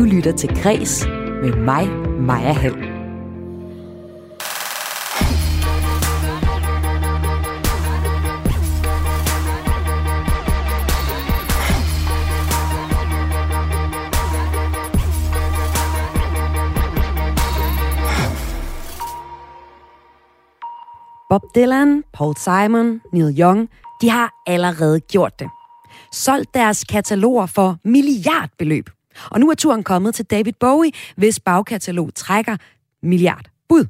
Du lytter til Græs med mig, Maja Hall. Bob Dylan, Paul Simon, Neil Young, de har allerede gjort det. Solgt deres kataloger for milliardbeløb. Og nu er turen kommet til David Bowie, hvis bagkatalog trækker milliard bud.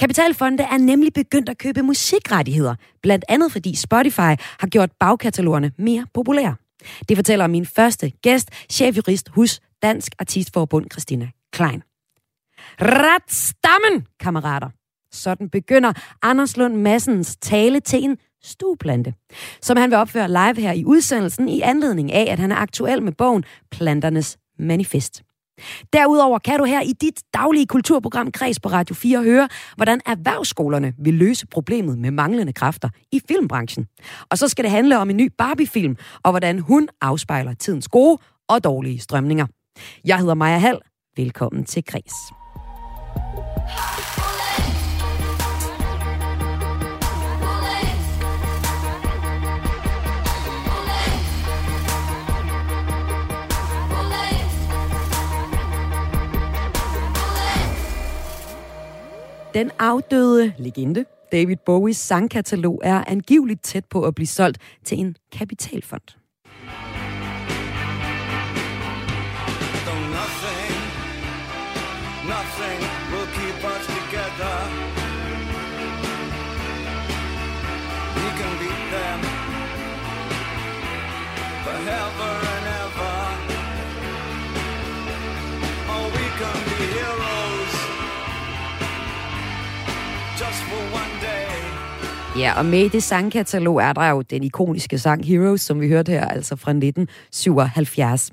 Kapitalfonde er nemlig begyndt at købe musikrettigheder, blandt andet fordi Spotify har gjort bagkatalogerne mere populære. Det fortæller min første gæst, chefjurist hos Dansk Artistforbund, Christina Klein. Ret stammen, kammerater! Sådan begynder Anders Lund Massens tale til en stueplante, som han vil opføre live her i udsendelsen i anledning af, at han er aktuel med bogen Planternes Manifest. Derudover kan du her i dit daglige kulturprogram Kreds på Radio 4 høre, hvordan erhvervsskolerne vil løse problemet med manglende kræfter i filmbranchen. Og så skal det handle om en ny Barbie-film, og hvordan hun afspejler tidens gode og dårlige strømninger. Jeg hedder Maja Hall. Velkommen til Kreds. Den afdøde legende David Bowies sangkatalog er angiveligt tæt på at blive solgt til en kapitalfond. nothing, nothing Ja, og med i det sangkatalog er der jo den ikoniske sang Heroes, som vi hørte her, altså fra 1977.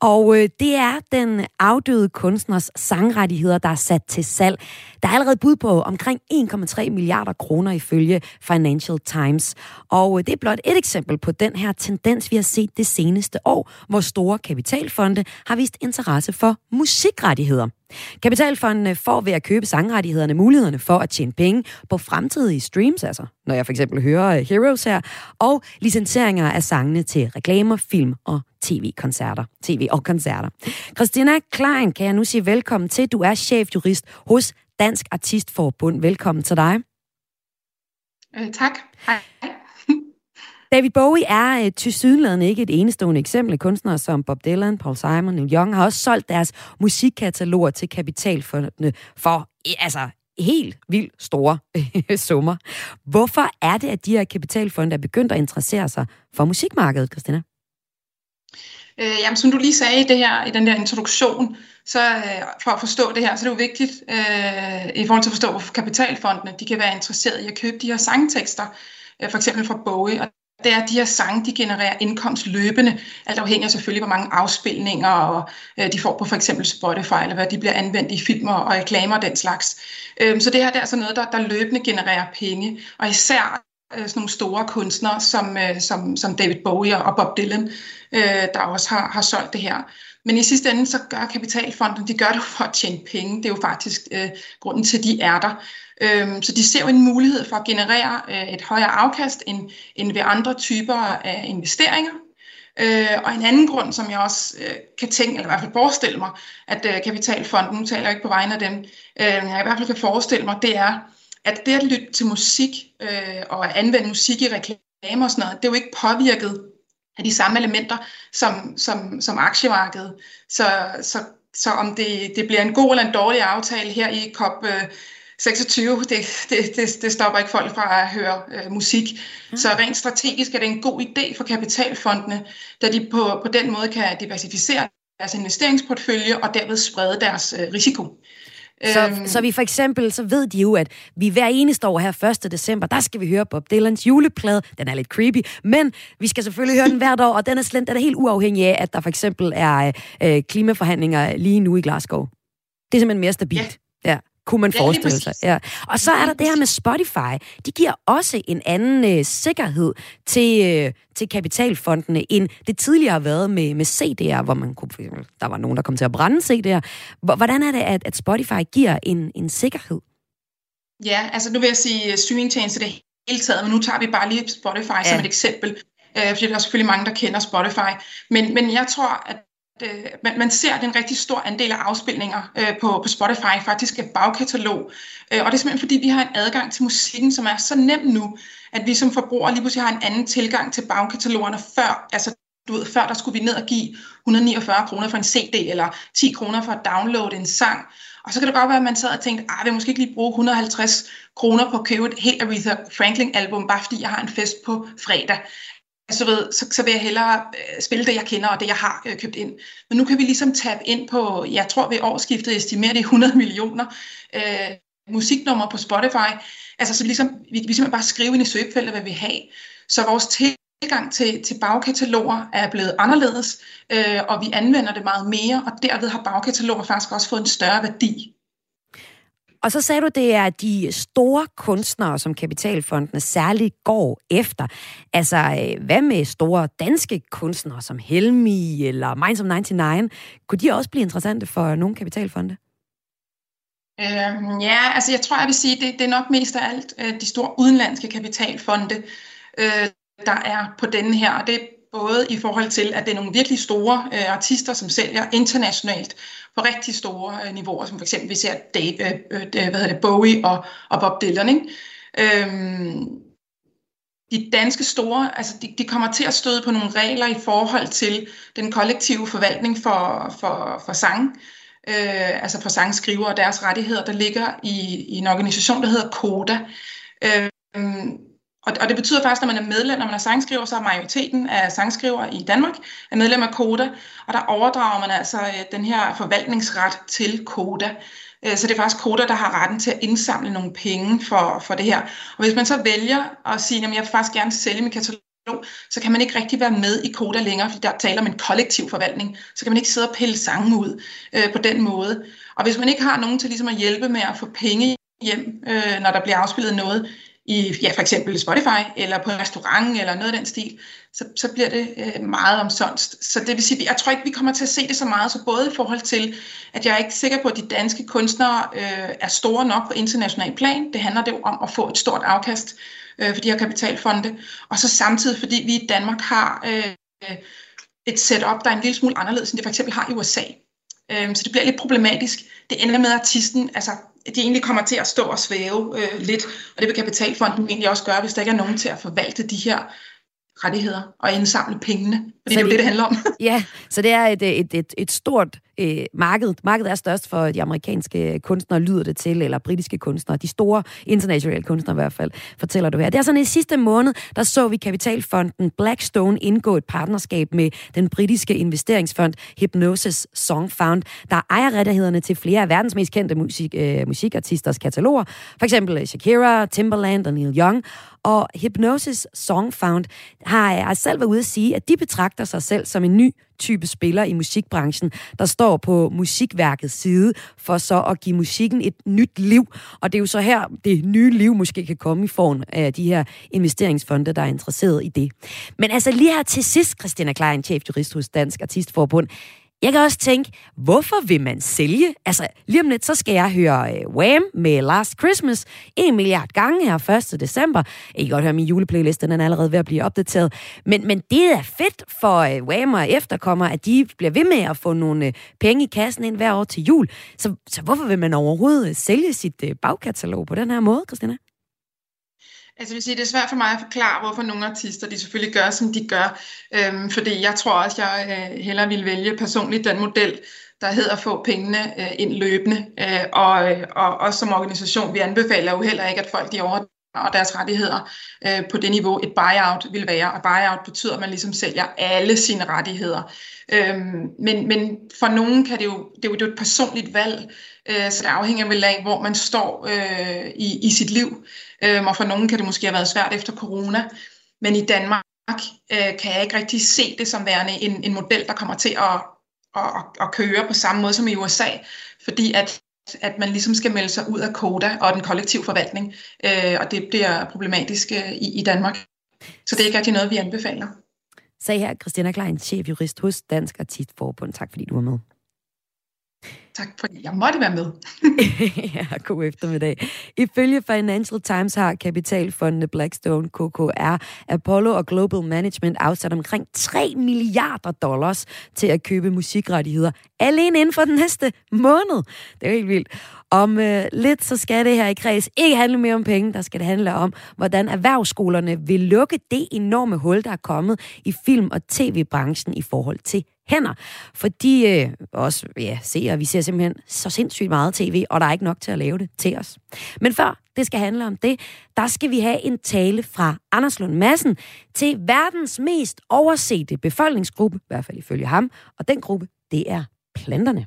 Og øh, det er den afdøde kunstners sangrettigheder, der er sat til salg. Der er allerede bud på omkring 1,3 milliarder kroner ifølge Financial Times. Og øh, det er blot et eksempel på den her tendens, vi har set det seneste år, hvor store kapitalfonde har vist interesse for musikrettigheder. Kapitalfondene øh, får ved at købe sangrettighederne mulighederne for at tjene penge på fremtidige streams, altså når jeg for eksempel hører øh, Heroes her, og licenseringer af sangene til reklamer, film og tv-koncerter. TV og koncerter. Christina Klein kan jeg nu sige velkommen til. Du er chefjurist hos Dansk Artistforbund. Velkommen til dig. Øh, tak. Hej. David Bowie er øh, til sydenladende ikke et enestående eksempel. Kunstnere som Bob Dylan, Paul Simon, og Young har også solgt deres musikkataloger til kapitalfondene for altså helt vildt store øh, summer. Hvorfor er det, at de her kapitalfonde er begyndt at interessere sig for musikmarkedet, Christina? Øh, jamen, som du lige sagde i, det her, i den der introduktion, så øh, for at forstå det her, så er det jo vigtigt øh, i forhold til at forstå, hvorfor kapitalfondene de kan være interesseret i at købe de her sangtekster, øh, for eksempel fra Bowie, og det er, at de her sange, de genererer indkomst løbende, alt afhængig af selvfølgelig, hvor mange afspilninger og, øh, de får på for eksempel Spotify, eller hvad de bliver anvendt i filmer og reklamer og den slags. Øh, så det her det er altså noget, der, der løbende genererer penge, og især øh, sådan nogle store kunstnere som, øh, som, som David Bowie og Bob Dylan, øh, der også har, har solgt det her. Men i sidste ende, så gør kapitalfonden, de gør det for at tjene penge. Det er jo faktisk øh, grunden til, at de er der. Øhm, så de ser jo en mulighed for at generere øh, et højere afkast end, end ved andre typer af investeringer. Øh, og en anden grund, som jeg også øh, kan tænke, eller i hvert fald forestille mig, at øh, Kapitalfonden, nu taler jeg ikke på vegne af dem, øh, jeg i hvert fald kan forestille mig, det er, at det at lytte til musik øh, og at anvende musik i reklamer og sådan noget, det er jo ikke påvirket af de samme elementer som, som, som aktiemarkedet. Så, så, så om det, det bliver en god eller en dårlig aftale her i COP øh, 26, det, det, det, det stopper ikke folk fra at høre øh, musik. Mm. Så rent strategisk er det en god idé for kapitalfondene, da de på, på den måde kan diversificere deres investeringsportfølje og derved sprede deres øh, risiko. Så, øhm. så vi for eksempel, så ved de jo, at vi hver eneste år her 1. december, der skal vi høre Bob Dylans juleplade. Den er lidt creepy, men vi skal selvfølgelig høre den hvert år, og den er, slet, den er helt uafhængig af, at der for eksempel er øh, klimaforhandlinger lige nu i Glasgow. Det er simpelthen mere stabilt. Ja. ja kunne man forestille sig. Ja. Og så er der det her med Spotify. De giver også en anden øh, sikkerhed til, øh, til kapitalfondene, end det tidligere har været med, med CD'er, hvor man kunne, der var nogen, der kom til at brænde CD'er. Hvordan er det, at, at Spotify giver en, en sikkerhed? Ja, altså nu vil jeg sige streamingtjenester det hele taget, men nu tager vi bare lige Spotify ja. som et eksempel, øh, fordi der er selvfølgelig mange, der kender Spotify. Men, men jeg tror, at øh, man, man ser, at en rigtig stor andel af afspilninger øh, på, på Spotify faktisk er bagkatalog. Øh, og det er simpelthen fordi, vi har en adgang til musikken, som er så nem nu, at vi som forbrugere lige pludselig har en anden tilgang til bagkatalogerne før. Altså, du ved, før der skulle vi ned og give 149 kroner for en CD, eller 10 kroner for at downloade en sang. Og så kan det godt være, at man sad og tænkte, ah, at jeg måske ikke lige bruge 150 kroner på at købe et helt Aretha Franklin-album, bare fordi jeg har en fest på fredag. Altså, ved, så, så vil jeg hellere øh, spille det, jeg kender, og det, jeg har øh, købt ind. Men nu kan vi ligesom tabe ind på, jeg tror ved årsskiftet estimerer det 100 millioner øh, musiknumre på Spotify. Altså, så ligesom, vi, vi simpelthen bare skrive ind i søgefeltet, hvad vi har. Så vores tilgang til, til bagkataloger er blevet anderledes, øh, og vi anvender det meget mere, og derved har bagkataloger faktisk også fået en større værdi. Og så sagde du, det er de store kunstnere, som Kapitalfondene særligt går efter. Altså, øh, hvad med store danske kunstnere som Helmi eller Minds of 99? Kunne de også blive interessante for nogle kapitalfonde? Øh, ja, altså jeg tror, jeg vil sige, det, det er nok mest af alt øh, de store udenlandske kapitalfonde, øh, der er på denne her. Og det både i forhold til, at det er nogle virkelig store øh, artister, som sælger internationalt på rigtig store øh, niveauer, som for eksempel vi ser Dave, øh, øh, hvad hedder det, Bowie og, og Bob Dylan. Ikke? Øhm, de danske store, altså de, de kommer til at støde på nogle regler i forhold til den kollektive forvaltning for, for, for sang, øh, altså for sangskriver og deres rettigheder, der ligger i, i en organisation, der hedder KODA. Øh, og, og det betyder faktisk, at når man er medlem, når man er sangskriver, så er majoriteten af sangskriver i Danmark er medlem af KODA, og der overdrager man altså øh, den her forvaltningsret til KODA. Øh, så det er faktisk KODA, der har retten til at indsamle nogle penge for, for det her. Og hvis man så vælger at sige, at jeg vil faktisk gerne sælge min katalog, så kan man ikke rigtig være med i KODA længere, fordi der taler om en kollektiv forvaltning. Så kan man ikke sidde og pille sange ud øh, på den måde. Og hvis man ikke har nogen til ligesom at hjælpe med at få penge hjem, øh, når der bliver afspillet noget, i ja, for eksempel Spotify, eller på en restaurant, eller noget af den stil, så, så bliver det øh, meget omsonst. Så det vil sige, jeg tror ikke, vi kommer til at se det så meget, så både i forhold til, at jeg er ikke sikker på, at de danske kunstnere øh, er store nok på international plan. Det handler det jo om at få et stort afkast øh, for de her kapitalfonde. Og så samtidig, fordi vi i Danmark har øh, et setup, der er en lille smule anderledes, end det for eksempel har i USA. Øh, så det bliver lidt problematisk. Det ender med, at artisten, altså de egentlig kommer til at stå og svæve øh, lidt, og det vil Kapitalfonden egentlig også gøre, hvis der ikke er nogen til at forvalte de her rettigheder og indsamle pengene. Det er jo det, det handler om. ja, så det er et, et, et, et stort øh, marked. Markedet er størst for de amerikanske kunstnere, lyder det til, eller britiske kunstnere. De store internationale kunstnere i hvert fald, fortæller du her. Det er sådan, i sidste måned, der så vi Kapitalfonden Blackstone indgå et partnerskab med den britiske investeringsfond Hypnosis Song Found, der ejer rettighederne til flere af verdens mest kendte musik, øh, musikartisters kataloger. For eksempel Shakira, Timberland og Neil Young. Og Hypnosis Song Found har selv været ude at sige, at de betragter sig selv som en ny type spiller i musikbranchen, der står på musikværkets side for så at give musikken et nyt liv. Og det er jo så her, det nye liv måske kan komme i form af de her investeringsfonde, der er interesseret i det. Men altså lige her til sidst, Christina Klein, chefjurist hos Dansk Artistforbund. Jeg kan også tænke, hvorfor vil man sælge? Altså, lige om lidt, så skal jeg høre øh, Wham med Last Christmas en milliard gange her 1. december. Jeg kan godt høre, min juleplaylist, den er allerede ved at blive opdateret. Men, men det er fedt for øh, Wham og efterkommer, at de bliver ved med at få nogle øh, penge i kassen ind hver år til jul. Så, så hvorfor vil man overhovedet øh, sælge sit øh, bagkatalog på den her måde, Christina? Altså, jeg vil sige, det er svært for mig at forklare, hvorfor nogle artister de selvfølgelig gør, som de gør. Øhm, fordi jeg tror også, jeg øh, hellere vil vælge personligt den model, der hedder at få pengene øh, ind løbende. Øh, og, øh, og også som organisation, vi anbefaler jo heller ikke, at folk de over og deres rettigheder øh, på det niveau, et buyout vil være. Og buyout betyder, at man ligesom sælger alle sine rettigheder. Øhm, men, men for nogen kan det jo, det er jo, det er jo et personligt valg, øh, så det afhænger vel af, hvor man står øh, i, i sit liv. Øh, og for nogen kan det måske have været svært efter corona. Men i Danmark øh, kan jeg ikke rigtig se det som værende en, en model, der kommer til at, at, at køre på samme måde som i USA. Fordi at at man ligesom skal melde sig ud af koda og den kollektive forvaltning, øh, og det bliver problematisk øh, i, i Danmark. Så det er ikke rigtig noget, vi anbefaler. Sag her Christina Klein, chefjurist hos Dansk Artistforbund. Tak fordi du var med. Tak fordi jeg måtte være med. ja, god eftermiddag. Ifølge Financial Times har kapitalfondene Blackstone, KKR, Apollo og Global Management afsat omkring 3 milliarder dollars til at købe musikrettigheder alene inden for den næste måned. Det er helt vildt. Om øh, lidt så skal det her i kreds ikke handle mere om penge, der skal det handle om, hvordan erhvervsskolerne vil lukke det enorme hul, der er kommet i film- og tv-branchen i forhold til hænder. Fordi øh, også ja, seere, vi ser simpelthen så sindssygt meget tv, og der er ikke nok til at lave det til os. Men før det skal handle om det, der skal vi have en tale fra Anders Lund Madsen til verdens mest oversete befolkningsgruppe, i hvert fald ifølge ham, og den gruppe, det er planterne.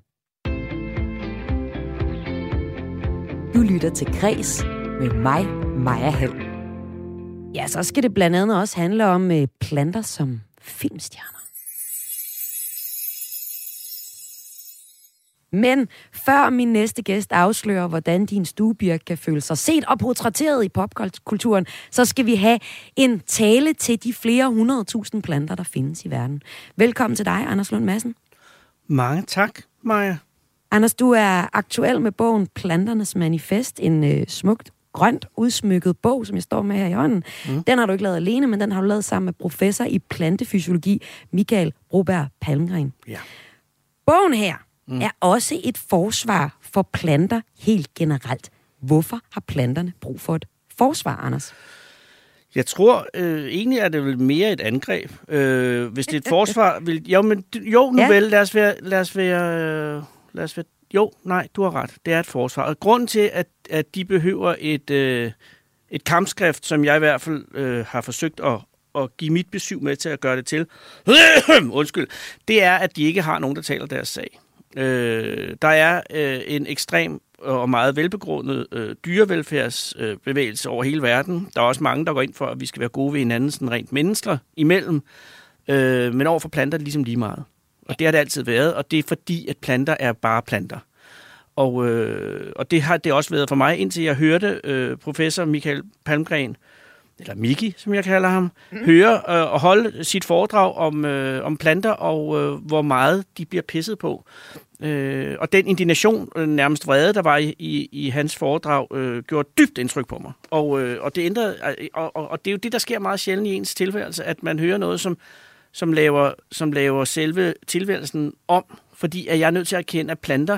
Du lytter til Græs med mig, Maja Hall. Ja, så skal det blandt andet også handle om øh, planter som filmstjerner. Men før min næste gæst afslører, hvordan din stuebirk kan føle sig set og portrætteret i popkulturen, så skal vi have en tale til de flere hundredtusind planter, der findes i verden. Velkommen til dig, Anders Lund Madsen. Mange tak, Maja. Anders, du er aktuel med bogen Planternes Manifest, en øh, smukt grønt udsmykket bog, som jeg står med her i hånden. Mm. Den har du ikke lavet alene, men den har du lavet sammen med professor i plantefysiologi, Michael Broberg Palmgren. Ja. Bogen her mm. er også et forsvar for planter helt generelt. Hvorfor har planterne brug for et forsvar, Anders? Jeg tror øh, egentlig, er det vel mere et angreb. Øh, hvis det er et forsvar... Vil, jo, men, jo, nu ja. vel, lad os være... Lad os være øh, lad os være jo, nej, du har ret. Det er et forsvar. Og grunden til, at, at de behøver et, øh, et kampskrift, som jeg i hvert fald øh, har forsøgt at, at give mit besøg med til at gøre det til, undskyld, det er, at de ikke har nogen, der taler deres sag. Øh, der er øh, en ekstrem og meget velbegrundet øh, dyrevelfærdsbevægelse øh, over hele verden. Der er også mange, der går ind for, at vi skal være gode ved hinanden, sådan rent mennesker imellem. Øh, men over for planter er det ligesom lige meget. Og det har det altid været, og det er fordi, at planter er bare planter. Og, øh, og det har det også været for mig, indtil jeg hørte øh, professor Michael Palmgren, eller Miki, som jeg kalder ham, mm. høre øh, og holde sit foredrag om, øh, om planter og øh, hvor meget de bliver pisset på. Øh, og den indignation, øh, nærmest vrede, der var i, i, i hans foredrag, øh, gjorde dybt indtryk på mig. Og, øh, og, det ændrede, øh, og, og, og det er jo det, der sker meget sjældent i ens tilværelse, at man hører noget, som, som, laver, som laver selve tilværelsen om, fordi at jeg er nødt til at erkende, at planter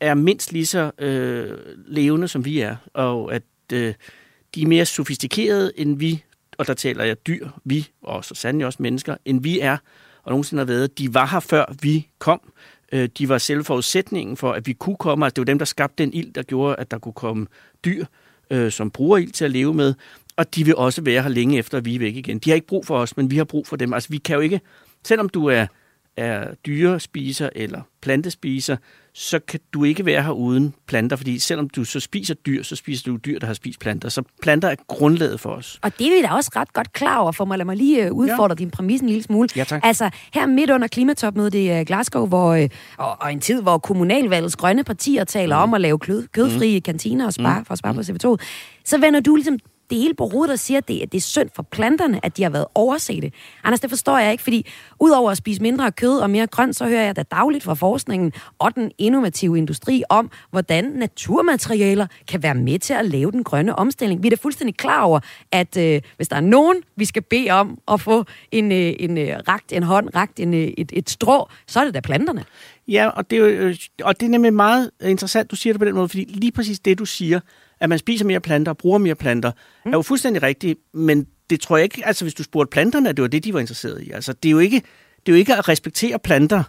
er mindst lige så øh, levende, som vi er, og at øh, de er mere sofistikerede, end vi, og der taler jeg dyr, vi, og så sandelig også mennesker, end vi er, og nogensinde har været. De var her før vi kom. Øh, de var selve forudsætningen for, at vi kunne komme. Altså, det var dem, der skabte den ild, der gjorde, at der kunne komme dyr, øh, som bruger ild til at leve med. Og de vil også være her længe efter, at vi er væk igen. De har ikke brug for os, men vi har brug for dem. Altså, vi kan jo ikke, selvom du er, er dyrespiser eller plantespiser, så kan du ikke være her uden planter, fordi selvom du så spiser dyr, så spiser du dyr, der har spist planter. Så planter er grundlaget for os. Og det er vi da også ret godt klar over, for mig lad mig lige øh, udfordre ja. din præmis en lille smule. Ja, tak. Altså, her midt under klimatopmødet i øh, Glasgow, hvor, øh, og, og en tid, hvor kommunalvalgets grønne partier taler mm. om at lave kød, kødfrie mm. kantiner og spare, mm. for at spare på CO2, så vender du ligesom det hele på hovedet og siger, at det, at det er synd for planterne, at de har været oversete. Anders, det forstår jeg ikke, fordi udover at spise mindre kød og mere grønt, så hører jeg da dagligt fra forskningen og den innovative industri om, hvordan naturmaterialer kan være med til at lave den grønne omstilling. Vi er da fuldstændig klar over, at øh, hvis der er nogen, vi skal bede om at få en, øh, en øh, ragt, en hånd, ragt en, øh, et, et strå, så er det da planterne. Ja, og det, er jo, øh, og det er nemlig meget interessant, du siger det på den måde, fordi lige præcis det, du siger, at man spiser mere planter bruger mere planter, mm. er jo fuldstændig rigtigt, men det tror jeg ikke, altså hvis du spurgte planterne, at det var det, de var interesseret i. Altså det er jo ikke, det er jo ikke at respektere planter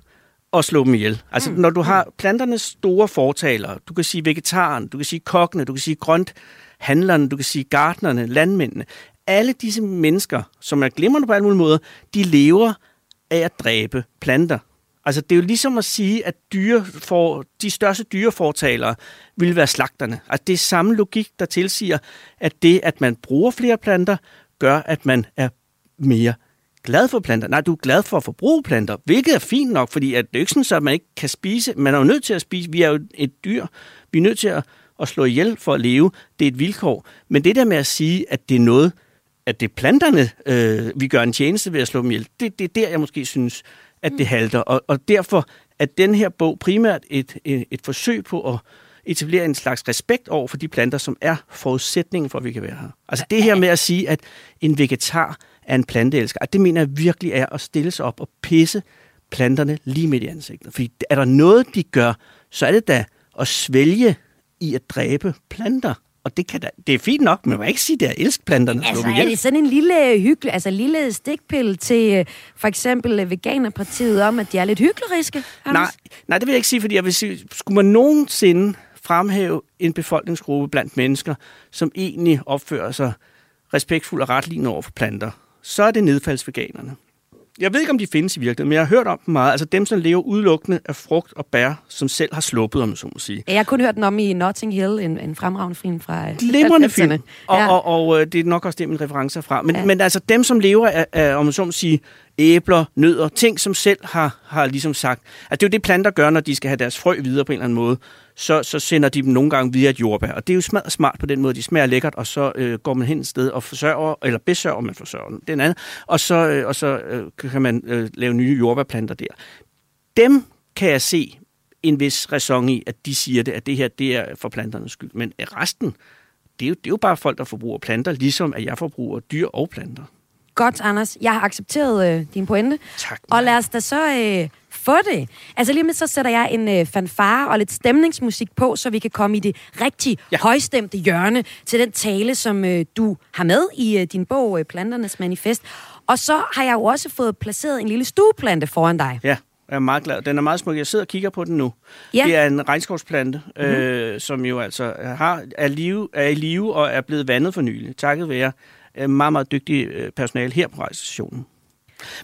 og slå dem ihjel. Altså mm. når du har planternes store fortalere, du kan sige vegetaren, du kan sige kokkene, du kan sige grønt handlerne, du kan sige gardnerne, landmændene, alle disse mennesker, som er glimrende på alle mulige måder, de lever af at dræbe planter. Altså, det er jo ligesom at sige, at dyre for, de største dyrefortalere vil være slagterne. Altså, det er samme logik, der tilsiger, at det, at man bruger flere planter, gør, at man er mere glad for planter. Nej, du er glad for at forbruge planter, hvilket er fint nok, fordi at det er ikke sådan, at man ikke kan spise. Man er jo nødt til at spise. Vi er jo et dyr. Vi er nødt til at, at slå ihjel for at leve. Det er et vilkår. Men det der med at sige, at det er noget, at det er planterne, øh, vi gør en tjeneste ved at slå dem ihjel, det, det er der, jeg måske synes, at det halter. Og, og derfor er den her bog primært et, et, et forsøg på at etablere en slags respekt over for de planter, som er forudsætningen for, at vi kan være her. Altså det her med at sige, at en vegetar er en planteelsker, det mener jeg virkelig er at stille sig op og pisse planterne lige midt i ansigtet. Fordi er der noget, de gør, så er det da at svælge i at dræbe planter. Og det, kan da, det er fint nok, men man kan ikke sige, at det er elskplanterne. Altså, er det sådan en lille hyggelig, altså lille stikpille til øh, for eksempel øh, Veganerpartiet om, at de er lidt hykleriske? Nej, nej, det vil jeg ikke sige, fordi jeg vil sige, skulle man nogensinde fremhæve en befolkningsgruppe blandt mennesker, som egentlig opfører sig respektfuldt og retligende over for planter, så er det nedfaldsveganerne. Jeg ved ikke, om de findes i virkeligheden, men jeg har hørt om dem meget. Altså dem, som lever udelukkende af frugt og bær, som selv har sluppet, om så må sige. Jeg har kun hørt den om i Notting Hill, en, en fremragende film fra... Glimrende film. Og, ja. og, og, og, det er nok også det, min referencer fra. Men, ja. men altså dem, som lever af, af om så må sige, æbler, nødder, ting, som selv har, har ligesom sagt, at det er jo det, planter gør, når de skal have deres frø videre på en eller anden måde så, så sender de dem nogle gange via et jordbær. Og det er jo smadret smart på den måde. De smager lækkert, og så øh, går man hen et sted og forsørger, eller besørger man forsørger den anden, og så, øh, og så øh, kan man øh, lave nye jordbærplanter der. Dem kan jeg se en vis ræson i, at de siger det, at det her det er for planternes skyld. Men resten, det er, jo, det er jo bare folk, der forbruger planter, ligesom at jeg forbruger dyr og planter. Godt, Anders. Jeg har accepteret øh, din pointe. Tak. Og lad os da så øh, få det. Altså lige med så sætter jeg en øh, fanfare og lidt stemningsmusik på, så vi kan komme i det rigtig ja. højstemte hjørne til den tale, som øh, du har med i øh, din bog, øh, Planternes Manifest. Og så har jeg jo også fået placeret en lille stueplante foran dig. Ja. Jeg er meget glad. Den er meget smuk. Jeg sidder og kigger på den nu. Ja. Det er en regnskovsplante, mm-hmm. øh, som jo altså har, er, live, er i live og er blevet vandet for nylig, takket være øh, meget, meget dygtig øh, personale her på rejsestationen.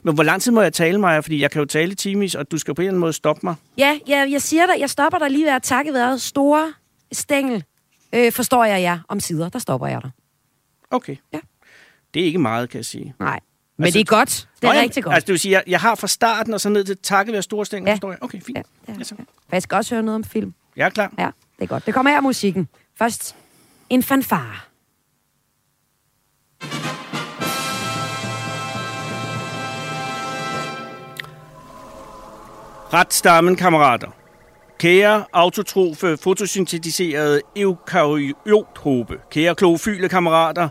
Men hvor lang tid må jeg tale mig? Fordi jeg kan jo tale timis, og du skal på en eller anden måde stoppe mig. Ja, ja jeg siger dig, jeg stopper dig lige ved at takke ved store stængel. Øh, forstår jeg ja, om sider, der stopper jeg dig. Okay. Ja. Det er ikke meget, kan jeg sige. Nej. Men altså, det er godt. Det er nøj, rigtig godt. Altså, det vil sige, jeg, jeg har fra starten og så ned til takke ved store stængel, ja. forstår jeg. Okay, fint. Ja, ja, ja. ja. Jeg skal også høre noget om film. Jeg er klar. Ja, det er godt. Det kommer her musikken. Først en fanfare. Retstammen, kammerater. Kære autotrofe, fotosyntetiserede eukaryothobe. Kære klorofyle kammerater.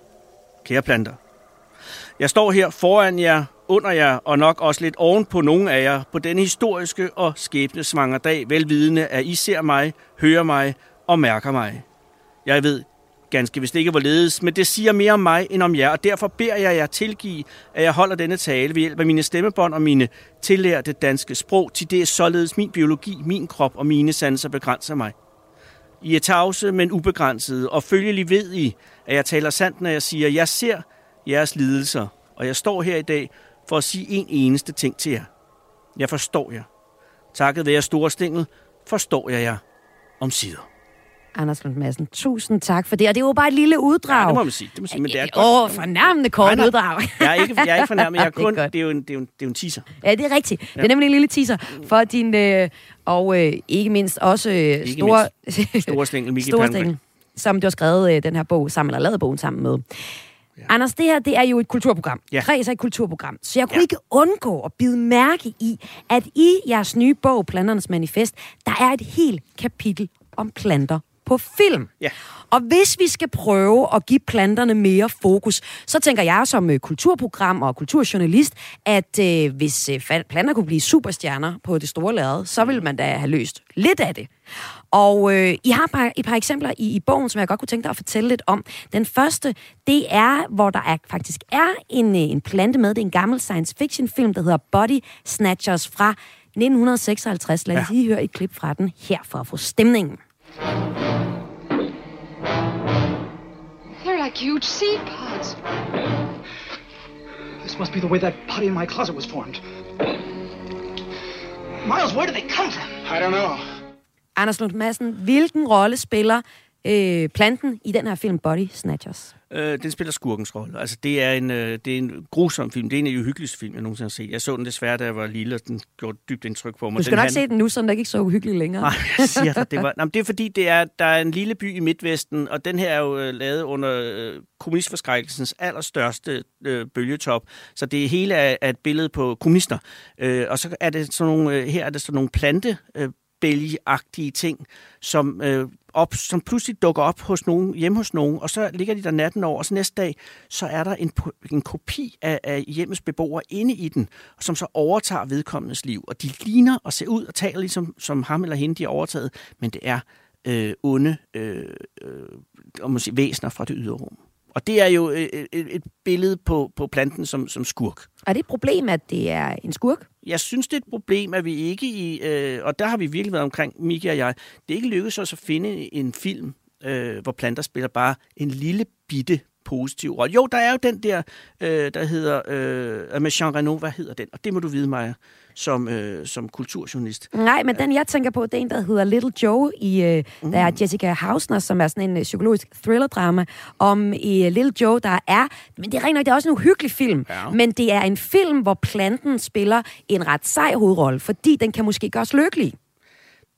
Kære planter. Jeg står her foran jer, under jer og nok også lidt oven på nogle af jer på denne historiske og skæbnesvanger dag, velvidende at I ser mig, hører mig og mærker mig. Jeg ved ganske vist ikke hvorledes, men det siger mere om mig end om jer, og derfor beder jeg jer tilgive, at jeg holder denne tale ved hjælp af mine stemmebånd og mine tillærte danske sprog, til det er således min biologi, min krop og mine sanser begrænser mig. I er tavse, men ubegrænsede, og følgelig ved I, at jeg taler sandt, når jeg siger, at jeg ser jeres lidelser, og jeg står her i dag for at sige en eneste ting til jer. Jeg forstår jer. Takket være store stengel forstår jeg jer om sider. Anders Lund Madsen, tusind tak for det. Og det var bare et lille uddrag. Ja, det må man sige. Det må sige men det er et Åh, oh, fornærmende kort nej, nej. uddrag. jeg, er ikke, jeg er ikke fornærmet. Jeg er kun, det, er det, er jo en, det, er jo en, det er jo en teaser. Ja, det er rigtigt. Ja. Det er nemlig en lille teaser for din, øh, og øh, ikke mindst også øh, ikke store... Mindst. store stængel, Miki store stængel, som du har skrevet øh, den her bog sammen, eller lavet bogen sammen med. Ja. Anders, det her det er jo et kulturprogram. Ja. Kreds er et kulturprogram. Så jeg kunne ja. ikke undgå at bide mærke i, at i jeres nye bog, Planternes Manifest, der er et helt kapitel om planter på film. Ja. Og hvis vi skal prøve at give planterne mere fokus, så tænker jeg som øh, kulturprogram og kulturjournalist, at øh, hvis øh, planter kunne blive superstjerner på det store lærred, så vil man da have løst lidt af det. Og øh, I har et par, et par eksempler i, i bogen, som jeg godt kunne tænke dig at fortælle lidt om. Den første, det er, hvor der er, faktisk er en, øh, en plante med. Det er en gammel science fiction film, der hedder Body Snatchers fra 1956. Lad os ja. lige høre et klip fra den her for at få stemningen. They're like huge seed pods. This must be the way that putty in my closet was formed. Miles, where do they come from? I don't know. Anders Lund Madsen, hvilken rolle spiller øh, planten i den her film Body Snatchers? Øh, den spiller skurkens rolle. Altså, det er, en, øh, det er en grusom film. Det er en af de uhyggeligste film, jeg nogensinde har set. Jeg så den desværre, da jeg var lille, og den gjorde dybt indtryk på mig. Du skal den nok hand... se den nu, så den ikke så uhyggelig længere. Nej, jeg siger dig, det, var... Nå, det er fordi, det er, der er en lille by i Midtvesten, og den her er jo øh, lavet under øh, kommunistforskrækkelsens allerstørste øh, bølgetop. Så det hele er, er et billede på kommunister. Øh, og så er det sådan nogle, øh, her er det sådan nogle plante øh, bælgeagtige ting, som, øh, op, som pludselig dukker op hos nogen, hjemme hos nogen, og så ligger de der natten over, og så næste dag, så er der en, en kopi af, af hjemmets beboere inde i den, som så overtager vedkommendes liv. Og de ligner og ser ud og taler ligesom som ham eller hende, de har overtaget, men det er øh, onde øh, øh, sige, væsener fra det ydre rum. Og det er jo et, et, et billede på, på planten som, som skurk. Er det et problem, at det er en skurk? Jeg synes, det er et problem, at vi ikke i... Øh, og der har vi virkelig været omkring, Miki og jeg. Det er ikke lykkedes os at finde en film, øh, hvor planter spiller bare en lille bitte positiv rolle. Jo, der er jo den der, øh, der hedder øh, med Jean Reno, hvad hedder den? Og det må du vide, mig som, øh, som kulturjournalist. Nej, men den jeg tænker på, det er en, der hedder Little Joe, i, øh, mm. der er Jessica Hausner, som er sådan en øh, psykologisk thriller-drama, om i øh, Little Joe, der er, men det er rent nok, det er også en uhyggelig film, ja. men det er en film, hvor planten spiller en ret sej hovedrolle, fordi den kan måske gøres lykkelig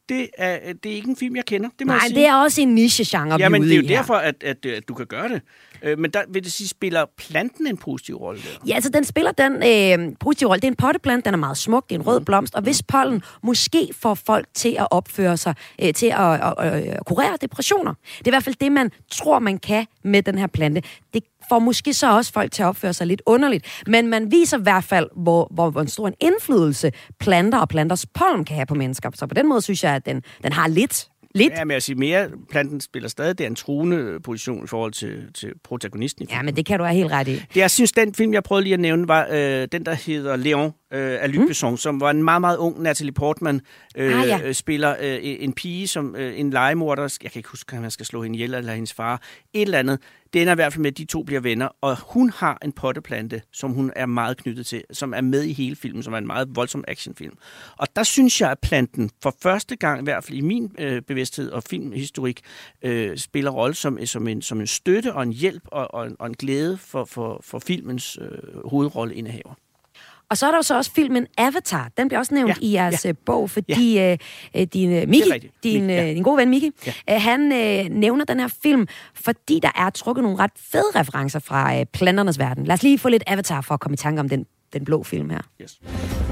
det er, det er ikke en film, jeg kender. Det må Nej, jeg sige. det er også en niche-genre, Ja, men det er jo derfor, at, at, at du kan gøre det. Øh, men der vil det sige, spiller planten en positiv rolle der? Ja, altså den spiller den øh, positive rolle. Det er en potteplant, den er meget smuk, det er en rød mm. blomst, og hvis pollen måske får folk til at opføre sig, øh, til at, at, at, at kurere depressioner. Det er i hvert fald det, man tror, man kan med den her plante. Det får måske så også folk til at opføre sig lidt underligt. Men man viser i hvert fald, hvor, hvor, hvor en stor en indflydelse planter og planters pollen kan have på mennesker. Så på den måde synes jeg, at den, den har lidt Lidt. Ja, men jeg siger mere, planten spiller stadig, er en truende position i forhold til, til protagonisten. Ja, men det kan du have helt ret i. Det, jeg synes, den film, jeg prøvede lige at nævne, var øh, den, der hedder Leon øh, af Luc mm. Besson, som var en meget, meget ung Natalie Portman, øh, ah, ja. spiller øh, en pige, som øh, en legemorder, jeg kan ikke huske, om han skal slå hende ihjel, eller hendes far, et eller andet. Det ender i hvert fald med, at de to bliver venner, og hun har en potteplante, som hun er meget knyttet til, som er med i hele filmen, som er en meget voldsom actionfilm. Og der synes jeg, at planten for første gang, i hvert fald i min øh, bevidsthed og filmhistorik, øh, spiller rolle som, øh, som, en, som en støtte og en hjælp og, og, en, og en glæde for, for, for filmens øh, hovedrolleindehaver. Og så er der jo så også filmen Avatar. Den bliver også nævnt ja, i jeres ja. Øh, bog, fordi ja. øh, din, øh, Miki, din, ja. øh, din gode ven Miki, ja. øh, han øh, nævner den her film, fordi der er trukket nogle ret fede referencer fra øh, planternes verden. Lad os lige få lidt Avatar for at komme i tanke om den, den blå film her. Yes.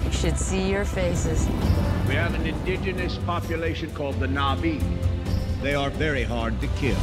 You should see your faces. We have an indigenous population called the Na'vi. They are very hard to kill.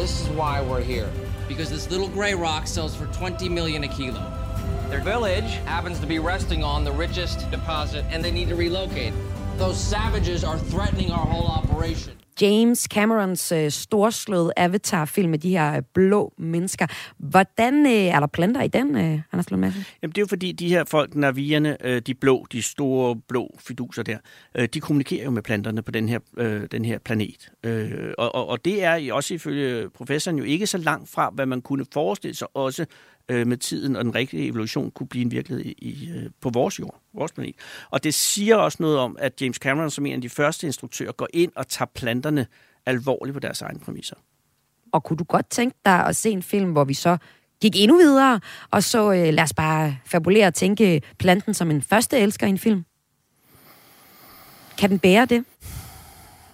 This is why we're here. Because this little gray rock sells for 20 million a kilo. Their village happens to be resting on the richest deposit, and they need to relocate. Those savages are threatening our whole operation. James Camerons øh, storslåede Avatar-film med de her øh, blå mennesker. Hvordan øh, er der planter i den, øh, Anders Lund Madsen? Jamen, det er jo fordi, de her folk, navierne, øh, de blå, de store blå fiduser der, øh, de kommunikerer jo med planterne på den her, øh, den her planet. Øh, og, og, og det er også ifølge professoren jo ikke så langt fra, hvad man kunne forestille sig også øh, med tiden, og den rigtige evolution kunne blive en virkelighed i, i, øh, på vores jord, vores planet. Og det siger også noget om, at James Cameron, som en af de første instruktører, går ind og tager planterne alvorligt på deres egne præmisser. Og kunne du godt tænke dig at se en film, hvor vi så gik endnu videre, og så øh, lad os bare fabulere og tænke planten som en første elsker i en film? Kan den bære det?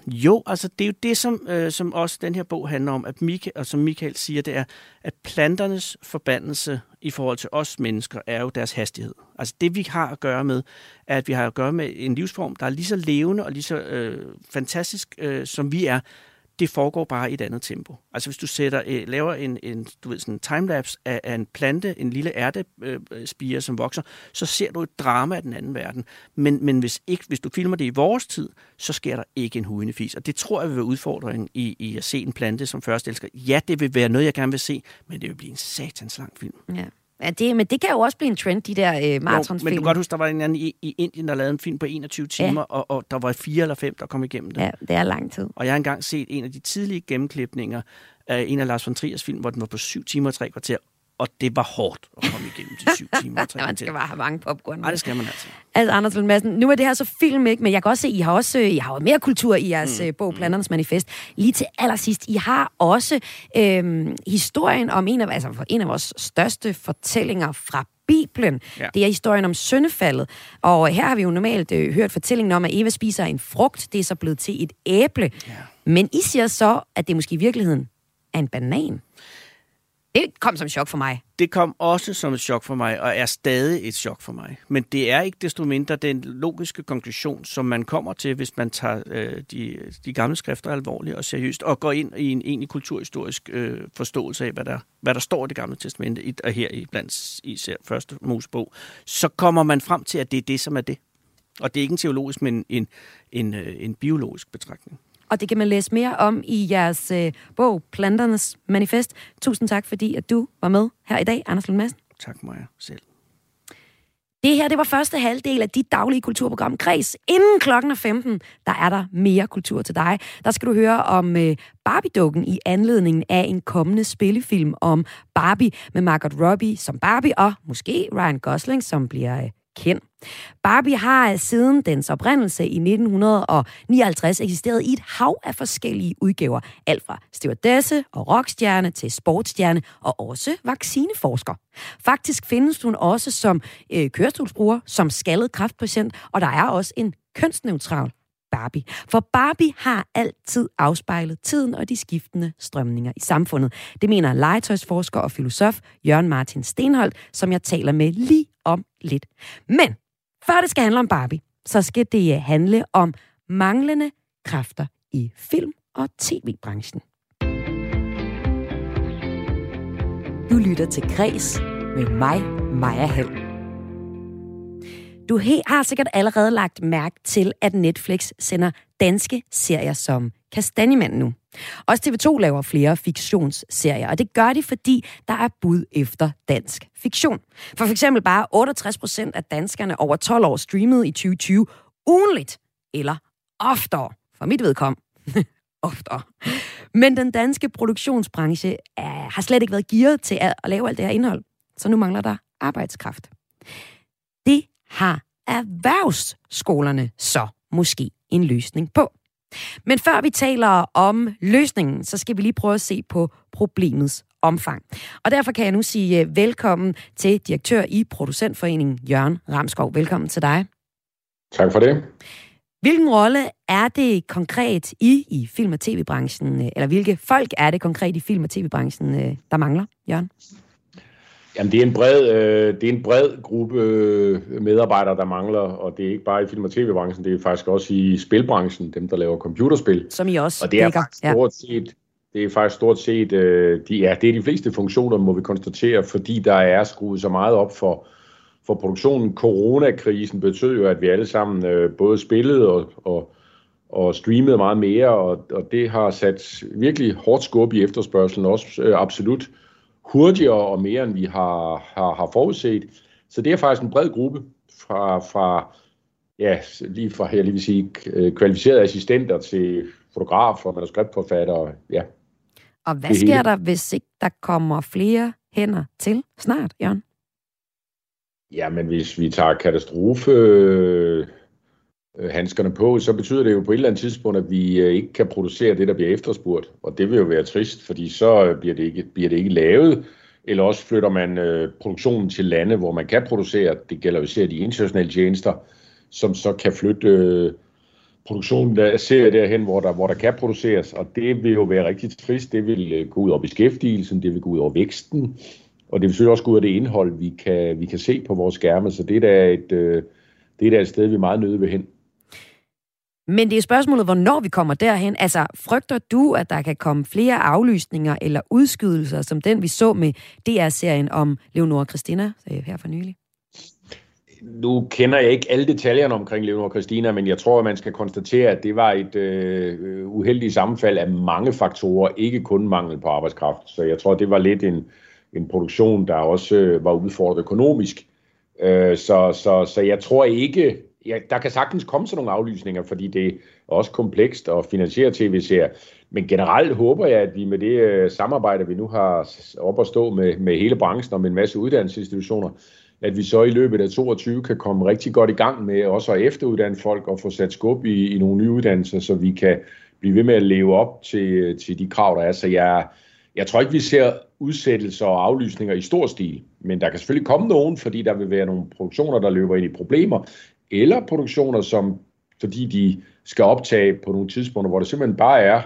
Jo, altså det er jo det, som, øh, som også den her bog handler om, at Mika, og som Michael siger, det er, at planternes forbandelse i forhold til os mennesker er jo deres hastighed. Altså det, vi har at gøre med, er, at vi har at gøre med en livsform, der er lige så levende og lige så øh, fantastisk, øh, som vi er, det foregår bare i et andet tempo. Altså hvis du sætter, øh, laver en, en, du ved, sådan en timelapse af, af en plante, en lille ærtespire, øh, som vokser, så ser du et drama af den anden verden. Men, men hvis, ikke, hvis du filmer det i vores tid, så sker der ikke en hudende fis. Og det tror jeg vil være udfordringen i, i at se en plante som første elsker. Ja, det vil være noget, jeg gerne vil se, men det vil blive en satans lang film. Ja. Ja, det, men det kan jo også blive en trend, de der øh, marathonsfilm. Men du kan godt huske, der var en anden i, i Indien, der lavede en film på 21 timer, ja. og, og der var fire eller fem, der kom igennem det. Ja, det er lang tid. Og jeg har engang set en af de tidlige gennemklipninger af en af Lars von Triers film, hvor den var på syv timer og tre kvarter. Og det var hårdt at komme igennem de syv timer. man skal bare have mange popcorn. Nej, det skal man altså. Altså, Anders Lund Madsen, nu er det her så film, ikke? Men jeg kan også se, I har også I har mere kultur i jeres mm. bog, Planternes Manifest. Lige til allersidst, I har også øhm, historien om en af, altså, en af vores største fortællinger fra Bibelen. Ja. Det er historien om syndefaldet. Og her har vi jo normalt øh, hørt fortællingen om, at Eva spiser en frugt. Det er så blevet til et æble. Ja. Men I siger så, at det måske i virkeligheden er en banan. Det kom som chok for mig. Det kom også som et chok for mig, og er stadig et chok for mig. Men det er ikke desto mindre den logiske konklusion, som man kommer til, hvis man tager øh, de, de gamle skrifter alvorligt og seriøst, og går ind i en egentlig kulturhistorisk øh, forståelse af, hvad der, hvad der står i det gamle testamente, og her i blandt især første Mosebog, så kommer man frem til, at det er det, som er det. Og det er ikke en teologisk, men en, en, en, en biologisk betragtning og det kan man læse mere om i jeres øh, bog, Planternes Manifest. Tusind tak, fordi at du var med her i dag, Anders Lund Madsen. Tak mig selv. Det her, det var første halvdel af dit daglige kulturprogram Græs. Inden klokken er 15, der er der mere kultur til dig. Der skal du høre om øh, Barbie-dukken i anledningen af en kommende spillefilm om Barbie med Margot Robbie som Barbie, og måske Ryan Gosling, som bliver øh, kendt. Barbie har øh, siden dens oprindelse i 1959 eksisteret i et hav af forskellige udgaver. Alt fra stewardesse og rockstjerne til sportsstjerne og også vaccineforsker. Faktisk findes hun også som øh, kørestolsbruger, som skaldet kraftpatient, og der er også en kønsneutral Barbie. For Barbie har altid afspejlet tiden og de skiftende strømninger i samfundet. Det mener legetøjsforsker og filosof Jørgen Martin Stenholdt, som jeg taler med lige om lidt. Men før det skal handle om Barbie, så skal det handle om manglende kræfter i film- og tv-branchen. Du lytter til Græs med mig, Maja Hall. Du har sikkert allerede lagt mærke til, at Netflix sender danske serier som Kastanjemanden nu. Også TV2 laver flere fiktionsserier, og det gør de, fordi der er bud efter dansk fiktion. For eksempel bare 68 procent af danskerne over 12 år streamede i 2020 ugenligt, eller oftere, for mit vedkom. oftere. Men den danske produktionsbranche er, har slet ikke været gearet til at, at lave alt det her indhold, så nu mangler der arbejdskraft. Det har erhvervsskolerne så måske en løsning på. Men før vi taler om løsningen, så skal vi lige prøve at se på problemets omfang. Og derfor kan jeg nu sige øh, velkommen til direktør i Producentforeningen, Jørgen Ramskov. Velkommen til dig. Tak for det. Hvilken rolle er det konkret i i film- og tv-branchen, øh, eller hvilke folk er det konkret i film- og tv-branchen, øh, der mangler, Jørgen? Jamen, det er en bred, øh, det er en bred gruppe øh, medarbejdere, der mangler, og det er ikke bare i film- og tv-branchen, det er faktisk også i spilbranchen, dem der laver computerspil. Som I også Og det er faktisk stort set, det er faktisk stort set, øh, de, ja, det er de fleste funktioner, må vi konstatere, fordi der er skruet så meget op for, for produktionen. Coronakrisen betød jo, at vi alle sammen øh, både spillede og, og, og streamede meget mere, og, og det har sat virkelig hårdt skub i efterspørgselen også, øh, absolut hurtigere og mere, end vi har, har, har forudset. Så det er faktisk en bred gruppe fra, fra ja, lige fra, jeg lige vil sige, kvalificerede assistenter til fotografer, manuskriptforfattere, ja. Og hvad sker der, hvis ikke der kommer flere hænder til snart, Jørgen? Jamen, hvis vi tager katastrofe Øh, handskerne på, så betyder det jo på et eller andet tidspunkt, at vi øh, ikke kan producere det, der bliver efterspurgt. Og det vil jo være trist, fordi så øh, bliver det ikke, bliver det ikke lavet, eller også flytter man øh, produktionen til lande, hvor man kan producere. Det gælder jo især de internationale tjenester, som så kan flytte øh, produktionen der ser derhen, hvor der, hvor der kan produceres. Og det vil jo være rigtig trist. Det vil øh, gå ud over beskæftigelsen, det vil gå ud over væksten, og det vil selvfølgelig også gå ud af det indhold, vi kan, vi kan se på vores skærme. Så det er da et, øh, det er da et sted, vi er meget nødt vil hen. Men det er spørgsmålet, hvornår vi kommer derhen. Altså, frygter du, at der kan komme flere aflysninger eller udskydelser, som den vi så med DR-serien om Leonora Christina her for nylig? Nu kender jeg ikke alle detaljerne omkring Leonora Christina, men jeg tror, at man skal konstatere, at det var et øh, uheldigt sammenfald af mange faktorer, ikke kun mangel på arbejdskraft. Så jeg tror, det var lidt en, en produktion, der også øh, var udfordret økonomisk. Øh, så, så, så jeg tror ikke, ja, der kan sagtens komme sådan nogle aflysninger, fordi det er også komplekst at finansiere tv-serier. Men generelt håber jeg, at vi med det øh, samarbejde, vi nu har op at stå med, med hele branchen og med en masse uddannelsesinstitutioner, at vi så i løbet af 22 kan komme rigtig godt i gang med også at efteruddanne folk og få sat skub i, i nogle nye uddannelser, så vi kan blive ved med at leve op til, til de krav, der er. Så jeg, jeg tror ikke, vi ser udsættelser og aflysninger i stor stil, men der kan selvfølgelig komme nogen, fordi der vil være nogle produktioner, der løber ind i problemer, eller produktioner, som fordi de skal optage på nogle tidspunkter, hvor det simpelthen bare er